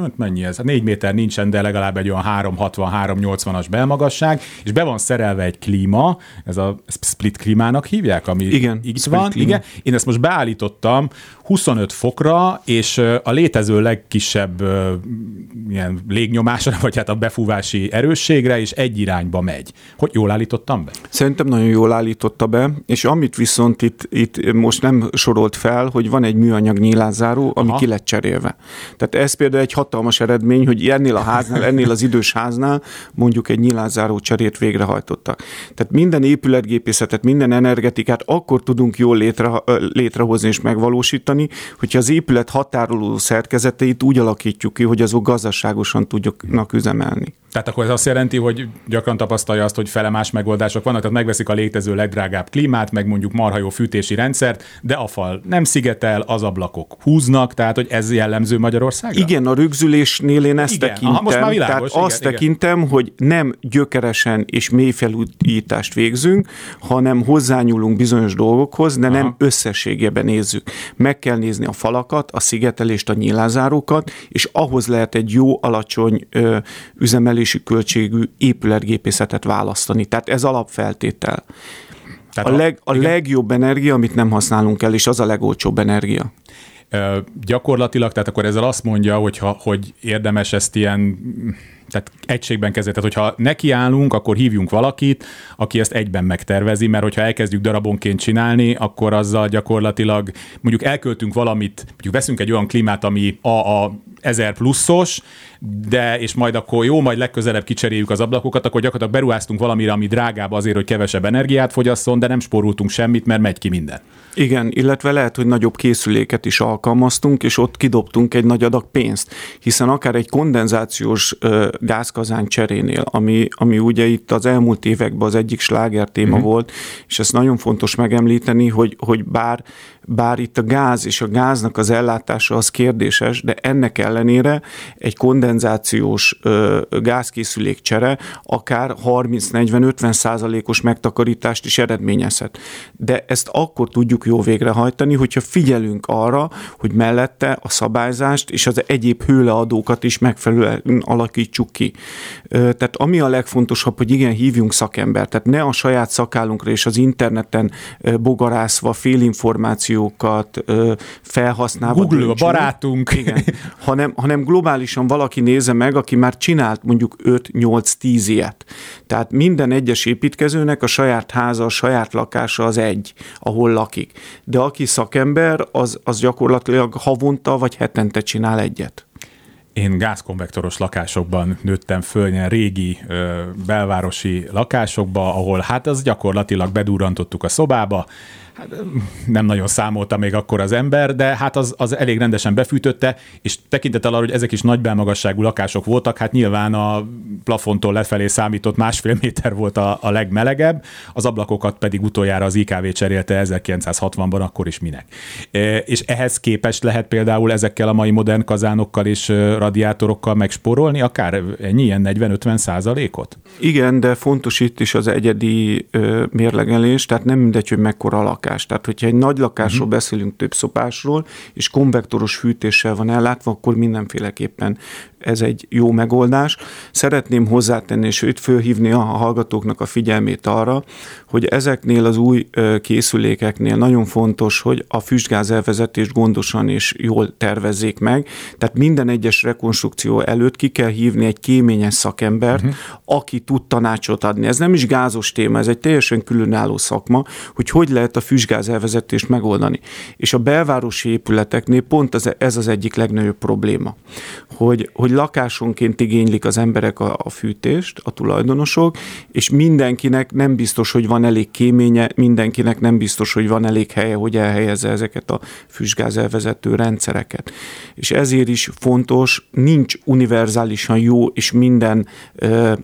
hát mennyi ez? 4 hát méter nincsen, de legalább egy olyan 360-380-as belmagasság, és be van szerelve egy klíma, ez a split klímának hívják, ami igen, így van. Klíma. Igen. Én ezt most beállítottam 25 fokra, és a létező legkisebb ilyen légnyomásra, vagy hát a befúvási erősségre, és egy irányba megy. Hogy jól állítottam be? Szerintem nagyon jól állította be, és amit viszont itt, itt most nem sorolt fel, hogy van egy műanyag nyílászáró, ami Aha. ki lett cserélve. Tehát ez például egy hatalmas eredmény, hogy ennél a háznál, ennél az idős háznál mondjuk egy nyilázáró cserét végrehajtottak. Tehát minden épületgépészetet, minden energetikát akkor tudunk jól létre, létrehozni és megvalósítani, megoldani, hogyha az épület határoló szerkezeteit úgy alakítjuk ki, hogy azok gazdaságosan tudjanak üzemelni. Tehát akkor ez azt jelenti, hogy gyakran tapasztalja azt, hogy fele más megoldások vannak, tehát megveszik a létező legdrágább klímát, meg mondjuk marha jó fűtési rendszert, de a fal nem szigetel, az ablakok húznak, tehát hogy ez jellemző Magyarországra? Igen, a rögzülésnél én ezt igen. tekintem. Aha, most már világos, tehát igen, azt igen. tekintem, hogy nem gyökeresen és mély felújítást végzünk, hanem hozzányúlunk bizonyos dolgokhoz, de Aha. nem összességében nézzük. Meg kell nézni a falakat, a szigetelést, a nyílázárókat, és ahhoz lehet egy jó, alacsony ö, üzemelés termelési költségű épületgépészetet választani. Tehát ez alapfeltétel. Tehát a, leg, a legjobb energia, amit nem használunk el, és az a legolcsóbb energia. Gyakorlatilag, tehát akkor ezzel azt mondja, hogy, ha, hogy érdemes ezt ilyen tehát egységben kezelni. Tehát, hogyha nekiállunk, akkor hívjunk valakit, aki ezt egyben megtervezi, mert hogyha elkezdjük darabonként csinálni, akkor azzal gyakorlatilag mondjuk elköltünk valamit, mondjuk veszünk egy olyan klímát, ami a, a 1000 pluszos, de és majd akkor jó, majd legközelebb kicseréljük az ablakokat, akkor gyakorlatilag beruháztunk valamire, ami drágább azért, hogy kevesebb energiát fogyasszon, de nem spóroltunk semmit, mert megy ki minden. Igen, illetve lehet, hogy nagyobb készüléket is alkalmaztunk, és ott kidobtunk egy nagy adag pénzt, hiszen akár egy kondenzációs gázkazán cserénél, ami, ami ugye itt az elmúlt években az egyik sláger téma uh-huh. volt, és ezt nagyon fontos megemlíteni, hogy, hogy bár bár itt a gáz és a gáznak az ellátása az kérdéses, de ennek ellenére egy kondenzációs gázkészülék csere akár 30-40-50 százalékos megtakarítást is eredményezhet. De ezt akkor tudjuk jó végrehajtani, hogyha figyelünk arra, hogy mellette a szabályzást és az egyéb hőleadókat is megfelelően alakítsuk ki. Tehát ami a legfontosabb, hogy igen, hívjunk szakembert, tehát ne a saját szakállunkra és az interneten bogarászva félinformáció információkat felhasználva. Google a barátunk. Igen, hanem, hanem globálisan valaki nézze meg, aki már csinált mondjuk 5-8-10 ilyet. Tehát minden egyes építkezőnek a saját háza, a saját lakása az egy, ahol lakik. De aki szakember, az, az gyakorlatilag havonta vagy hetente csinál egyet én gázkonvektoros lakásokban nőttem föl, ilyen régi ö, belvárosi lakásokba, ahol hát az gyakorlatilag bedurrantottuk a szobába, hát nem nagyon számolta még akkor az ember, de hát az, az elég rendesen befűtötte, és tekintettel arra, hogy ezek is nagy belmagasságú lakások voltak, hát nyilván a plafontól lefelé számított másfél méter volt a, a legmelegebb, az ablakokat pedig utoljára az IKV cserélte 1960-ban, akkor is minek. És ehhez képest lehet például ezekkel a mai modern kazánokkal és radiátorokkal megsporolni, akár ennyi ilyen 40-50 százalékot? Igen, de fontos itt is az egyedi mérlegelés, tehát nem mindegy, hogy mekkora lakás lakás. Tehát, hogyha egy nagy lakásról uh-huh. beszélünk több szopásról, és konvektoros fűtéssel van ellátva, akkor mindenféleképpen ez egy jó megoldás. Szeretném hozzátenni, és itt fölhívni a hallgatóknak a figyelmét arra, hogy ezeknél az új készülékeknél nagyon fontos, hogy a füstgáz elvezetést gondosan és jól tervezzék meg. Tehát minden egyes rekonstrukció előtt ki kell hívni egy kéményes szakembert, uh-huh. aki tud tanácsot adni. Ez nem is gázos téma, ez egy teljesen különálló szakma, hogy hogy lehet a füstgáz elvezetést megoldani. És a belvárosi épületeknél pont ez, ez az egyik legnagyobb probléma, hogy, hogy lakásonként igénylik az emberek a, a fűtést, a tulajdonosok, és mindenkinek nem biztos, hogy van elég kéménye, mindenkinek nem biztos, hogy van elég helye, hogy elhelyezze ezeket a füstgáz elvezető rendszereket. És ezért is fontos, nincs univerzálisan jó és minden,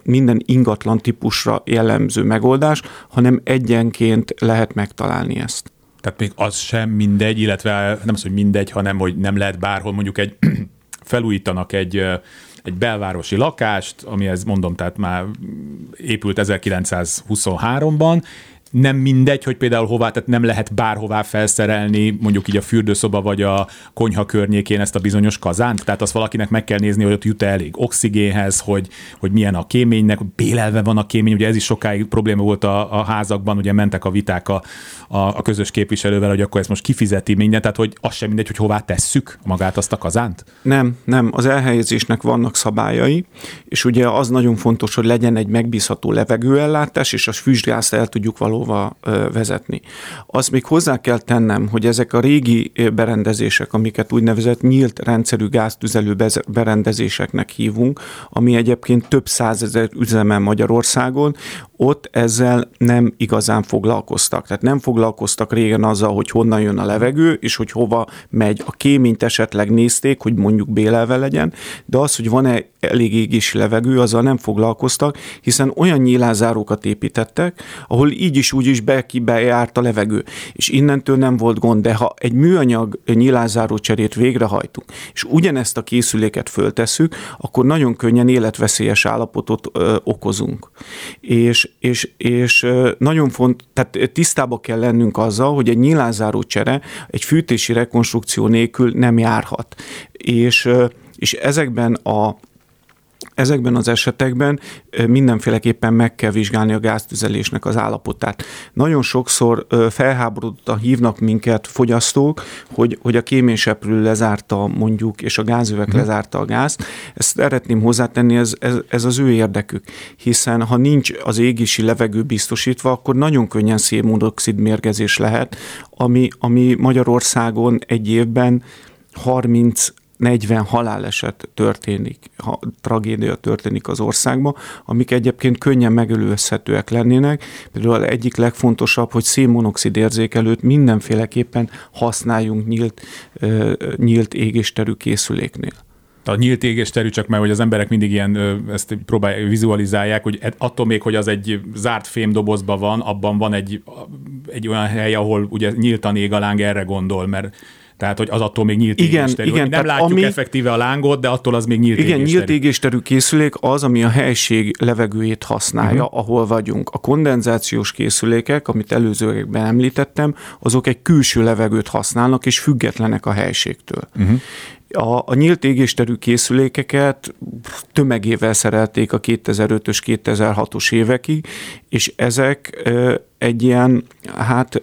minden ingatlan típusra jellemző megoldás, hanem egyenként lehet megtalálni ezt. Tehát még az sem mindegy, illetve nem az, hogy mindegy, hanem hogy nem lehet bárhol mondjuk egy felújítanak egy, egy belvárosi lakást, amihez mondom, tehát már épült 1923-ban, nem mindegy, hogy például hová, tehát nem lehet bárhová felszerelni, mondjuk így a fürdőszoba vagy a konyha környékén ezt a bizonyos kazánt, tehát azt valakinek meg kell nézni, hogy ott jut-e elég oxigénhez, hogy, hogy milyen a kéménynek, bélelve van a kémény, ugye ez is sokáig probléma volt a, a házakban, ugye mentek a viták a, a, a közös képviselővel, hogy akkor ezt most kifizeti minden, tehát hogy az sem mindegy, hogy hová tesszük magát azt a kazánt? Nem, nem, az elhelyezésnek vannak szabályai, és ugye az nagyon fontos, hogy legyen egy megbízható levegőellátás, és a füstgázt el tudjuk való máshova vezetni. Azt még hozzá kell tennem, hogy ezek a régi berendezések, amiket úgynevezett nyílt rendszerű gáztüzelő berendezéseknek hívunk, ami egyébként több százezer üzemel Magyarországon, ott ezzel nem igazán foglalkoztak. Tehát nem foglalkoztak régen azzal, hogy honnan jön a levegő, és hogy hova megy. A kéményt esetleg nézték, hogy mondjuk bélelve legyen, de az, hogy van-e elég égési levegő, azzal nem foglalkoztak, hiszen olyan nyílázárókat építettek, ahol így is úgy is be, bejárt a levegő. És innentől nem volt gond, de ha egy műanyag nyílázáró cserét végrehajtunk, és ugyanezt a készüléket föltesszük, akkor nagyon könnyen életveszélyes állapotot ö, okozunk. És, és, és nagyon font, tehát tisztába kell lennünk azzal, hogy egy nyílázáró csere egy fűtési rekonstrukció nélkül nem járhat. És, és ezekben a Ezekben az esetekben mindenféleképpen meg kell vizsgálni a gáztüzelésnek az állapotát. Nagyon sokszor felháborodottan hívnak minket fogyasztók, hogy, hogy a kéményseprő lezárta mondjuk, és a gázüveg hmm. lezárta a gázt. Ezt szeretném hozzátenni, ez, ez, ez az ő érdekük, hiszen ha nincs az égési levegő biztosítva, akkor nagyon könnyen szénmonoxid mérgezés lehet, ami, ami Magyarországon egy évben 30 40 haláleset történik, ha tragédia történik az országban, amik egyébként könnyen megelőzhetőek lennének. Például egyik legfontosabb, hogy szénmonoxid érzékelőt mindenféleképpen használjunk nyílt, nyílt égésterű készüléknél a nyílt égésterű, csak mert hogy az emberek mindig ilyen ezt próbálják, vizualizálják, hogy attól még, hogy az egy zárt fémdobozban van, abban van egy, egy olyan hely, ahol ugye nyíltan ég a láng, erre gondol, mert tehát, hogy az attól még nyílt igen, égésterű. Igen, nem látjuk ami, effektíve a lángot, de attól az még nyílt Igen, égésterű. nyílt égésterű készülék az, ami a helység levegőjét használja, uh-huh. ahol vagyunk. A kondenzációs készülékek, amit előzőekben említettem, azok egy külső levegőt használnak, és függetlenek a helységtől. Uh-huh. A, a nyílt égésterű készülékeket tömegével szerelték a 2005-ös, 2006-os évekig, és ezek egy ilyen, hát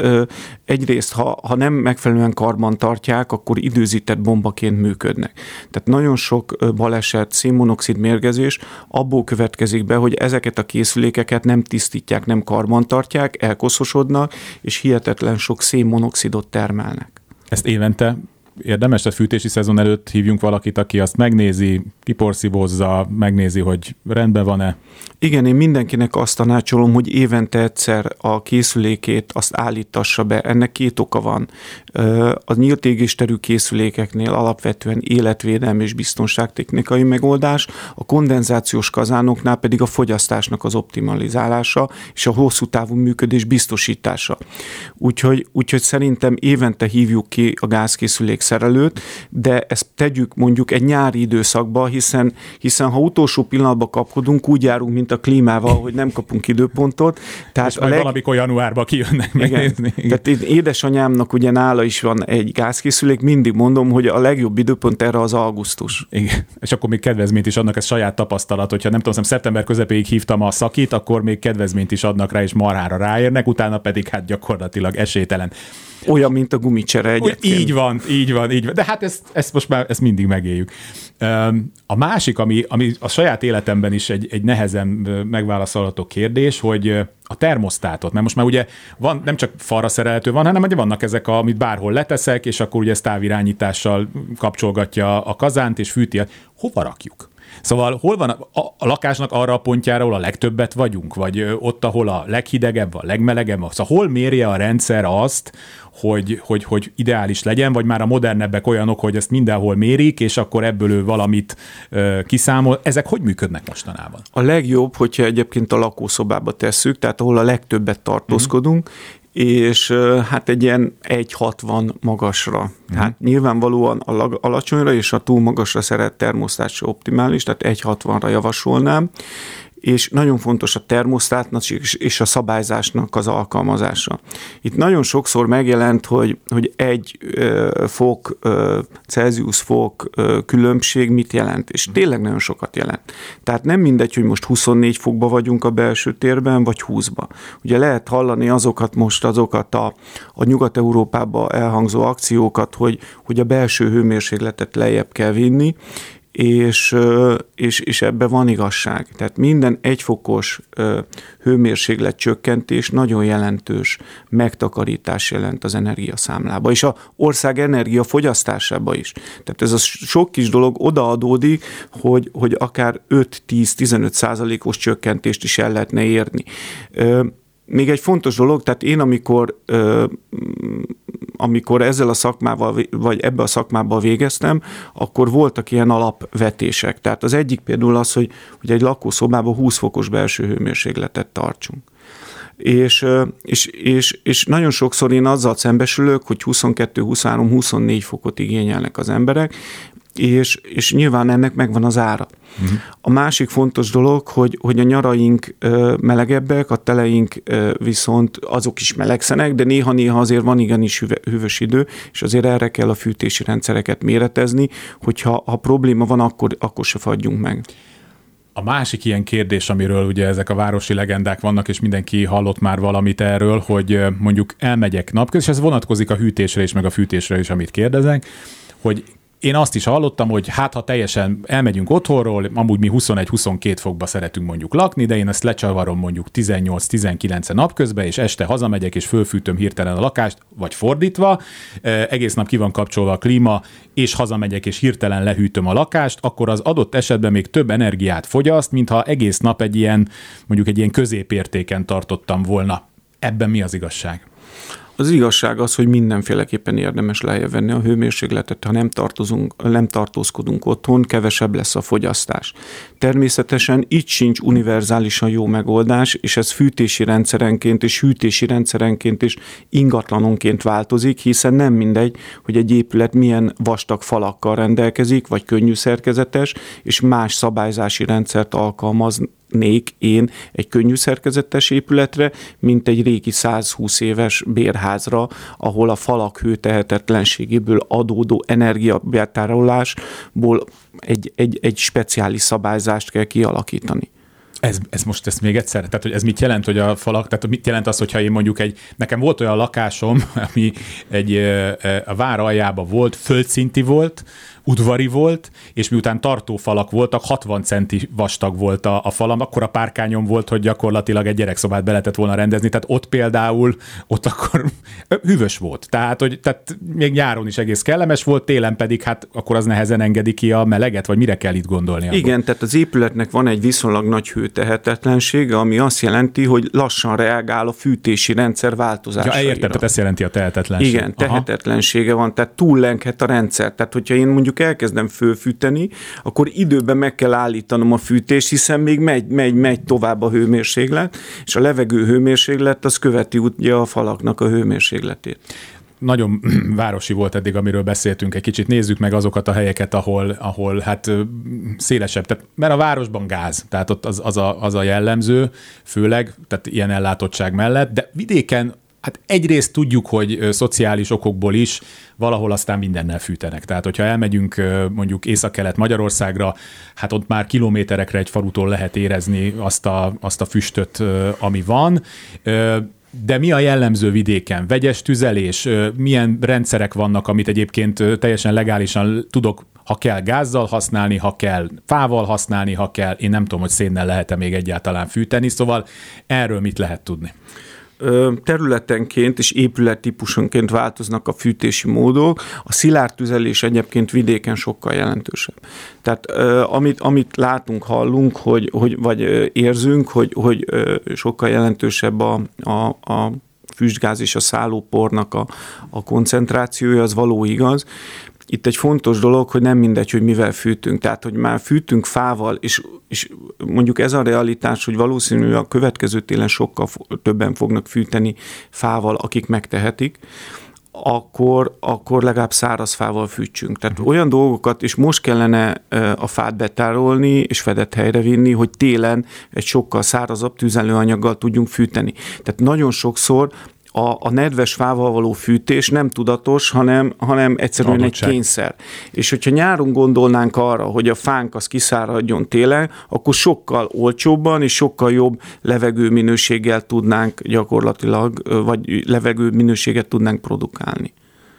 egyrészt, ha, ha nem megfelelően karban tartják, akkor időzített bombaként működnek. Tehát nagyon sok baleset, szénmonoxid mérgezés abból következik be, hogy ezeket a készülékeket nem tisztítják, nem karban tartják, elkoszosodnak, és hihetetlen sok szénmonoxidot termelnek. Ezt évente érdemes, a fűtési szezon előtt hívjunk valakit, aki azt megnézi, kiporszívozza, megnézi, hogy rendben van-e. Igen, én mindenkinek azt tanácsolom, hogy évente egyszer a készülékét azt állítassa be. Ennek két oka van. A nyílt égésterű készülékeknél alapvetően életvédelmi és biztonságtechnikai megoldás, a kondenzációs kazánoknál pedig a fogyasztásnak az optimalizálása és a hosszú távú működés biztosítása. Úgyhogy, úgyhogy szerintem évente hívjuk ki a gázkészülék szerelőt, de ezt tegyük mondjuk egy nyári időszakba, hiszen, hiszen ha utolsó pillanatban kapkodunk, úgy járunk, mint a klímával, hogy nem kapunk időpontot. Tehát És a leg... valamikor januárban kijönnek megnézni. Igen. Tehát én édesanyámnak ugye nála is van egy gázkészülék, mindig mondom, hogy a legjobb időpont erre az augusztus. Igen. És akkor még kedvezményt is adnak, ez saját tapasztalat, hogyha nem tudom, szeptember közepéig hívtam a szakit, akkor még kedvezményt is adnak rá, és marhára ráérnek, utána pedig hát gyakorlatilag esélytelen. Olyan, mint a gumicsere egyébként. Így van, így van, így van. De hát ezt, ezt most már ezt mindig megéljük. A másik, ami, ami a saját életemben is egy, egy nehezen megválaszolható kérdés, hogy a termosztátot, mert most már ugye van, nem csak falra szerelhető van, hanem ugye vannak ezek, a, amit bárhol leteszek, és akkor ugye ez távirányítással kapcsolgatja a kazánt, és fűti. Hova rakjuk? Szóval hol van a, a lakásnak arra a pontjára, ahol a legtöbbet vagyunk? Vagy ott, ahol a leghidegebb, a legmelegebb? Szóval hol mérje a rendszer azt, hogy, hogy, hogy ideális legyen, vagy már a modernebbek olyanok, hogy ezt mindenhol mérik, és akkor ebből ő valamit ö, kiszámol. Ezek hogy működnek mostanában? A legjobb, hogyha egyébként a lakószobába tesszük, tehát ahol a legtöbbet tartózkodunk, mm és hát egy ilyen 1,60 magasra. Mm. Hát nyilvánvalóan a alacsonyra és a túl magasra szeret termosztát se optimális, tehát 1,60-ra javasolnám, és nagyon fontos a termosztátnak és a szabályzásnak az alkalmazása. Itt nagyon sokszor megjelent, hogy, hogy egy fok, Celsius fok különbség mit jelent, és tényleg nagyon sokat jelent. Tehát nem mindegy, hogy most 24 fokba vagyunk a belső térben, vagy 20-ba. Ugye lehet hallani azokat most, azokat a, a Nyugat-Európába elhangzó akciókat, hogy, hogy a belső hőmérsékletet lejjebb kell vinni, és, és, és ebben van igazság. Tehát minden egyfokos hőmérséklet csökkentés nagyon jelentős megtakarítás jelent az energiaszámlába, és a ország energia fogyasztásába is. Tehát ez a sok kis dolog odaadódik, hogy, hogy akár 5-10-15 százalékos csökkentést is el lehetne érni. Még egy fontos dolog, tehát én amikor amikor ezzel a szakmával, vagy ebbe a szakmába végeztem, akkor voltak ilyen alapvetések. Tehát az egyik például az, hogy, hogy egy lakószobában 20 fokos belső hőmérsékletet tartsunk. És, és, és, és nagyon sokszor én azzal szembesülök, hogy 22, 23, 24 fokot igényelnek az emberek, és, és nyilván ennek megvan az ára. Uh-huh. A másik fontos dolog, hogy, hogy a nyaraink melegebbek, a teleink viszont azok is melegszenek, de néha-néha azért van igenis hüve, hűvös idő, és azért erre kell a fűtési rendszereket méretezni, hogyha ha probléma van, akkor, akkor se fagyjunk meg. A másik ilyen kérdés, amiről ugye ezek a városi legendák vannak, és mindenki hallott már valamit erről, hogy mondjuk elmegyek napközben, és ez vonatkozik a hűtésre is, meg a fűtésre is, amit kérdezek, hogy én azt is hallottam, hogy hát ha teljesen elmegyünk otthonról, amúgy mi 21-22 fokba szeretünk mondjuk lakni, de én ezt lecsavarom mondjuk 18-19 napközben, és este hazamegyek és fölfűtöm hirtelen a lakást, vagy fordítva, egész nap ki van kapcsolva a klíma, és hazamegyek és hirtelen lehűtöm a lakást, akkor az adott esetben még több energiát fogyaszt, mintha egész nap egy ilyen, mondjuk egy ilyen középértéken tartottam volna. Ebben mi az igazság? Az igazság az, hogy mindenféleképpen érdemes lejjebb venni a hőmérsékletet, ha nem, tartozunk, nem tartózkodunk otthon, kevesebb lesz a fogyasztás. Természetesen itt sincs univerzálisan jó megoldás, és ez fűtési rendszerenként és hűtési rendszerenként és ingatlanonként változik, hiszen nem mindegy, hogy egy épület milyen vastag falakkal rendelkezik, vagy könnyű szerkezetes, és más szabályzási rendszert alkalmaz nék én egy könnyű szerkezetes épületre, mint egy régi 120 éves bérházra, ahol a falak hőtehetetlenségéből adódó energiabetárolásból egy, egy, egy speciális szabályzást kell kialakítani. Ez, ez most ezt még egyszer, tehát hogy ez mit jelent, hogy a falak, tehát mit jelent az, hogyha én mondjuk egy, nekem volt olyan lakásom, ami egy a vár aljába volt, földszinti volt, udvari volt, és miután tartófalak voltak, 60 centi vastag volt a, a falam, akkor a párkányom volt, hogy gyakorlatilag egy gyerekszobát be lehetett volna rendezni, tehát ott például, ott akkor hűvös volt. Tehát, hogy tehát még nyáron is egész kellemes volt, télen pedig hát akkor az nehezen engedi ki a meleget, vagy mire kell itt gondolni? Igen, abban? tehát az épületnek van egy viszonylag nagy hőtehetetlensége, ami azt jelenti, hogy lassan reagál a fűtési rendszer változásaira. Ja, értem, tehát ezt jelenti a tehetetlenség. Igen, tehetetlensége Aha. van, tehát túllenkhet a rendszer. Tehát, hogyha én mondjuk mondjuk elkezdem fölfűteni, akkor időben meg kell állítanom a fűtést, hiszen még megy, megy, megy tovább a hőmérséklet, és a levegő hőmérséklet az követi ugye a falaknak a hőmérsékletét nagyon városi volt eddig, amiről beszéltünk egy kicsit. Nézzük meg azokat a helyeket, ahol, ahol hát szélesebb, tehát, mert a városban gáz, tehát ott az, az, a, az a jellemző, főleg, tehát ilyen ellátottság mellett, de vidéken Hát egyrészt tudjuk, hogy szociális okokból is valahol aztán mindennel fűtenek. Tehát, hogyha elmegyünk mondjuk észak-kelet Magyarországra, hát ott már kilométerekre egy falutól lehet érezni azt a, azt a füstöt, ami van. De mi a jellemző vidéken? Vegyes tüzelés? Milyen rendszerek vannak, amit egyébként teljesen legálisan tudok ha kell gázzal használni, ha kell fával használni, ha kell, én nem tudom, hogy szénnel lehet-e még egyáltalán fűteni, szóval erről mit lehet tudni? Területenként és épülettípusonként változnak a fűtési módok. A szilárd tüzelés egyébként vidéken sokkal jelentősebb. Tehát amit, amit látunk, hallunk, hogy, hogy, vagy érzünk, hogy, hogy sokkal jelentősebb a, a, a füstgáz és a szállópornak a, a koncentrációja, az való igaz itt egy fontos dolog, hogy nem mindegy, hogy mivel fűtünk. Tehát, hogy már fűtünk fával, és, és mondjuk ez a realitás, hogy valószínűleg a következő télen sokkal többen fognak fűteni fával, akik megtehetik, akkor, akkor legalább száraz fával fűtsünk. Tehát uh-huh. olyan dolgokat, és most kellene a fát betárolni és fedett helyre vinni, hogy télen egy sokkal szárazabb tüzelőanyaggal tudjunk fűteni. Tehát nagyon sokszor a, a nedves fával való fűtés nem tudatos, hanem, hanem egyszerűen Adottság. egy kényszer. És hogyha nyáron gondolnánk arra, hogy a fánk az kiszáradjon télen, akkor sokkal olcsóbban és sokkal jobb levegőminőséggel tudnánk gyakorlatilag, vagy levegőminőséget tudnánk produkálni.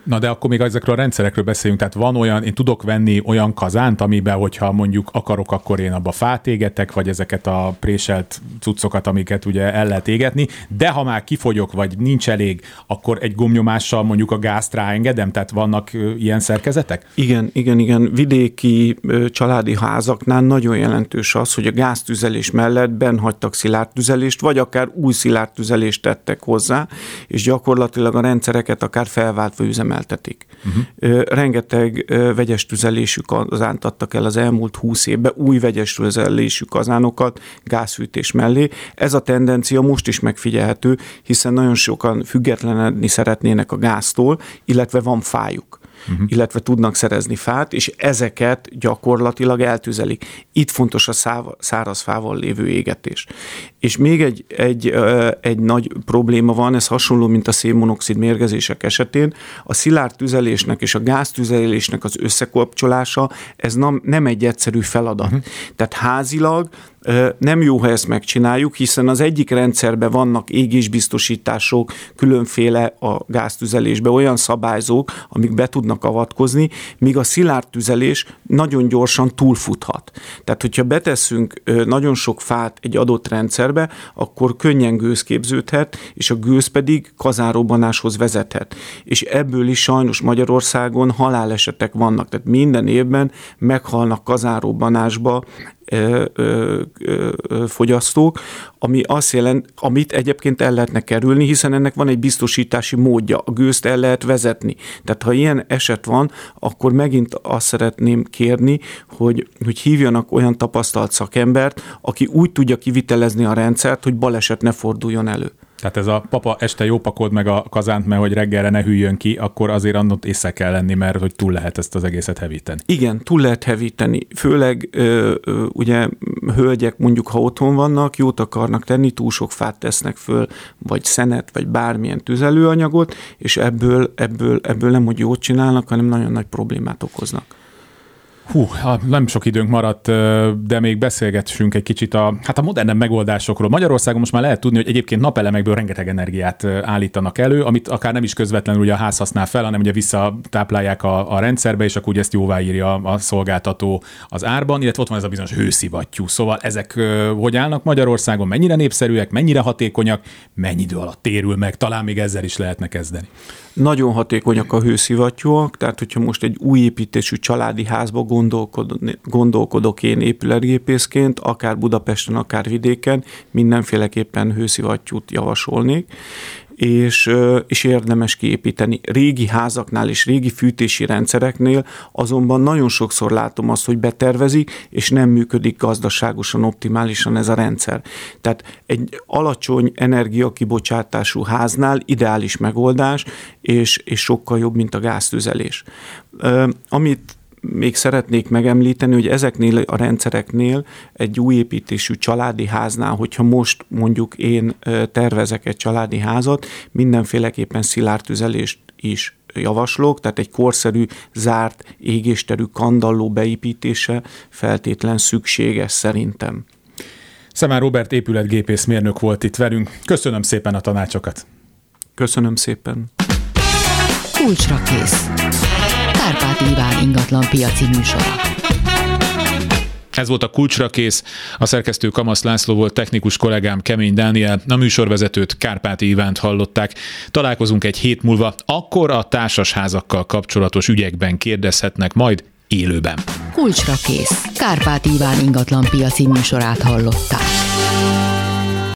Na de akkor még ezekről a rendszerekről beszéljünk, tehát van olyan, én tudok venni olyan kazánt, amiben, hogyha mondjuk akarok, akkor én abba fát égetek, vagy ezeket a préselt cuccokat, amiket ugye el lehet égetni, de ha már kifogyok, vagy nincs elég, akkor egy gomnyomással mondjuk a gázt ráengedem, tehát vannak ilyen szerkezetek? Igen, igen, igen. Vidéki családi házaknál nagyon jelentős az, hogy a gáztüzelés mellett benhagytak szilárd tüzelést, vagy akár új szilárd tüzelést tettek hozzá, és gyakorlatilag a rendszereket akár felváltva üzemeltetik. Uh-huh. Rengeteg vegyes tüzelésű kazánt adtak el az elmúlt húsz évben, új vegyes tüzelésű kazánokat gázfűtés mellé. Ez a tendencia most is megfigyelhető, hiszen nagyon sokan függetlenedni szeretnének a gáztól, illetve van fájuk uh-huh. illetve tudnak szerezni fát, és ezeket gyakorlatilag eltüzelik. Itt fontos a száv, száraz fával lévő égetés. És még egy, egy, egy nagy probléma van, ez hasonló, mint a szénmonoxid mérgezések esetén. A szilárd tüzelésnek és a gáztüzelésnek az összekapcsolása, ez nem, nem egy egyszerű feladat. Uh-huh. Tehát házilag nem jó, ha ezt megcsináljuk, hiszen az egyik rendszerben vannak égésbiztosítások, különféle a gáztüzelésbe olyan szabályzók, amik be tudnak avatkozni, míg a szilárd tüzelés nagyon gyorsan túlfuthat. Tehát, hogyha beteszünk nagyon sok fát egy adott rendszerbe, akkor könnyen gőz képződhet, és a gőz pedig kazárobbanáshoz vezethet. És ebből is sajnos Magyarországon halálesetek vannak. Tehát minden évben meghalnak kazárobbanásba fogyasztók, ami azt jelent, amit egyébként el lehetne kerülni, hiszen ennek van egy biztosítási módja, a gőzt el lehet vezetni. Tehát ha ilyen eset van, akkor megint azt szeretném kérni, hogy, hogy hívjanak olyan tapasztalt szakembert, aki úgy tudja kivitelezni a rendszert, hogy baleset ne forduljon elő. Tehát ez a papa este jó pakold meg a kazánt, mert hogy reggelre ne hűljön ki, akkor azért annott észre kell lenni, mert hogy túl lehet ezt az egészet hevíteni. Igen, túl lehet hevíteni. Főleg ö, ö, ugye hölgyek mondjuk, ha otthon vannak, jót akarnak tenni, túl sok fát tesznek föl, vagy szenet, vagy bármilyen tüzelőanyagot, és ebből, ebből, ebből nem, hogy jót csinálnak, hanem nagyon nagy problémát okoznak. Hú, nem sok időnk maradt, de még beszélgessünk egy kicsit a, hát a modernebb megoldásokról. Magyarországon most már lehet tudni, hogy egyébként napelemekből rengeteg energiát állítanak elő, amit akár nem is közvetlenül ugye a ház használ fel, hanem ugye visszatáplálják a, a rendszerbe, és akkor ugye ezt jóváírja a szolgáltató az árban, illetve ott van ez a bizonyos hőszivattyú. Szóval ezek hogy állnak Magyarországon, mennyire népszerűek, mennyire hatékonyak, mennyi idő alatt térül meg, talán még ezzel is lehetne kezdeni. Nagyon hatékonyak a hőszivattyúak, tehát hogyha most egy új építésű családi házba gondolkodok, én épületgépészként, akár Budapesten, akár vidéken, mindenféleképpen hőszivattyút javasolnék, és, és érdemes kiépíteni. Régi házaknál és régi fűtési rendszereknél azonban nagyon sokszor látom azt, hogy betervezik, és nem működik gazdaságosan, optimálisan ez a rendszer. Tehát egy alacsony energiakibocsátású háznál ideális megoldás, és, és sokkal jobb, mint a gáztüzelés. Amit még szeretnék megemlíteni, hogy ezeknél a rendszereknél egy új építésű családi háznál, hogyha most mondjuk én tervezek egy családi házat, mindenféleképpen szilárd tüzelést is javaslok, tehát egy korszerű, zárt, égésterű kandalló beépítése feltétlen szükséges szerintem. Szemár Robert épületgépész mérnök volt itt velünk. Köszönöm szépen a tanácsokat. Köszönöm szépen. Kulcsra kész. Kárpát Iván ingatlan piaci műsora. Ez volt a kulcsra kész. A szerkesztő Kamasz László volt technikus kollégám Kemény Dániel, a műsorvezetőt Kárpáti Ivánt hallották. Találkozunk egy hét múlva, akkor a társasházakkal kapcsolatos ügyekben kérdezhetnek majd élőben. Kulcsra kész. Kárpát Iván ingatlan piaci műsorát hallották.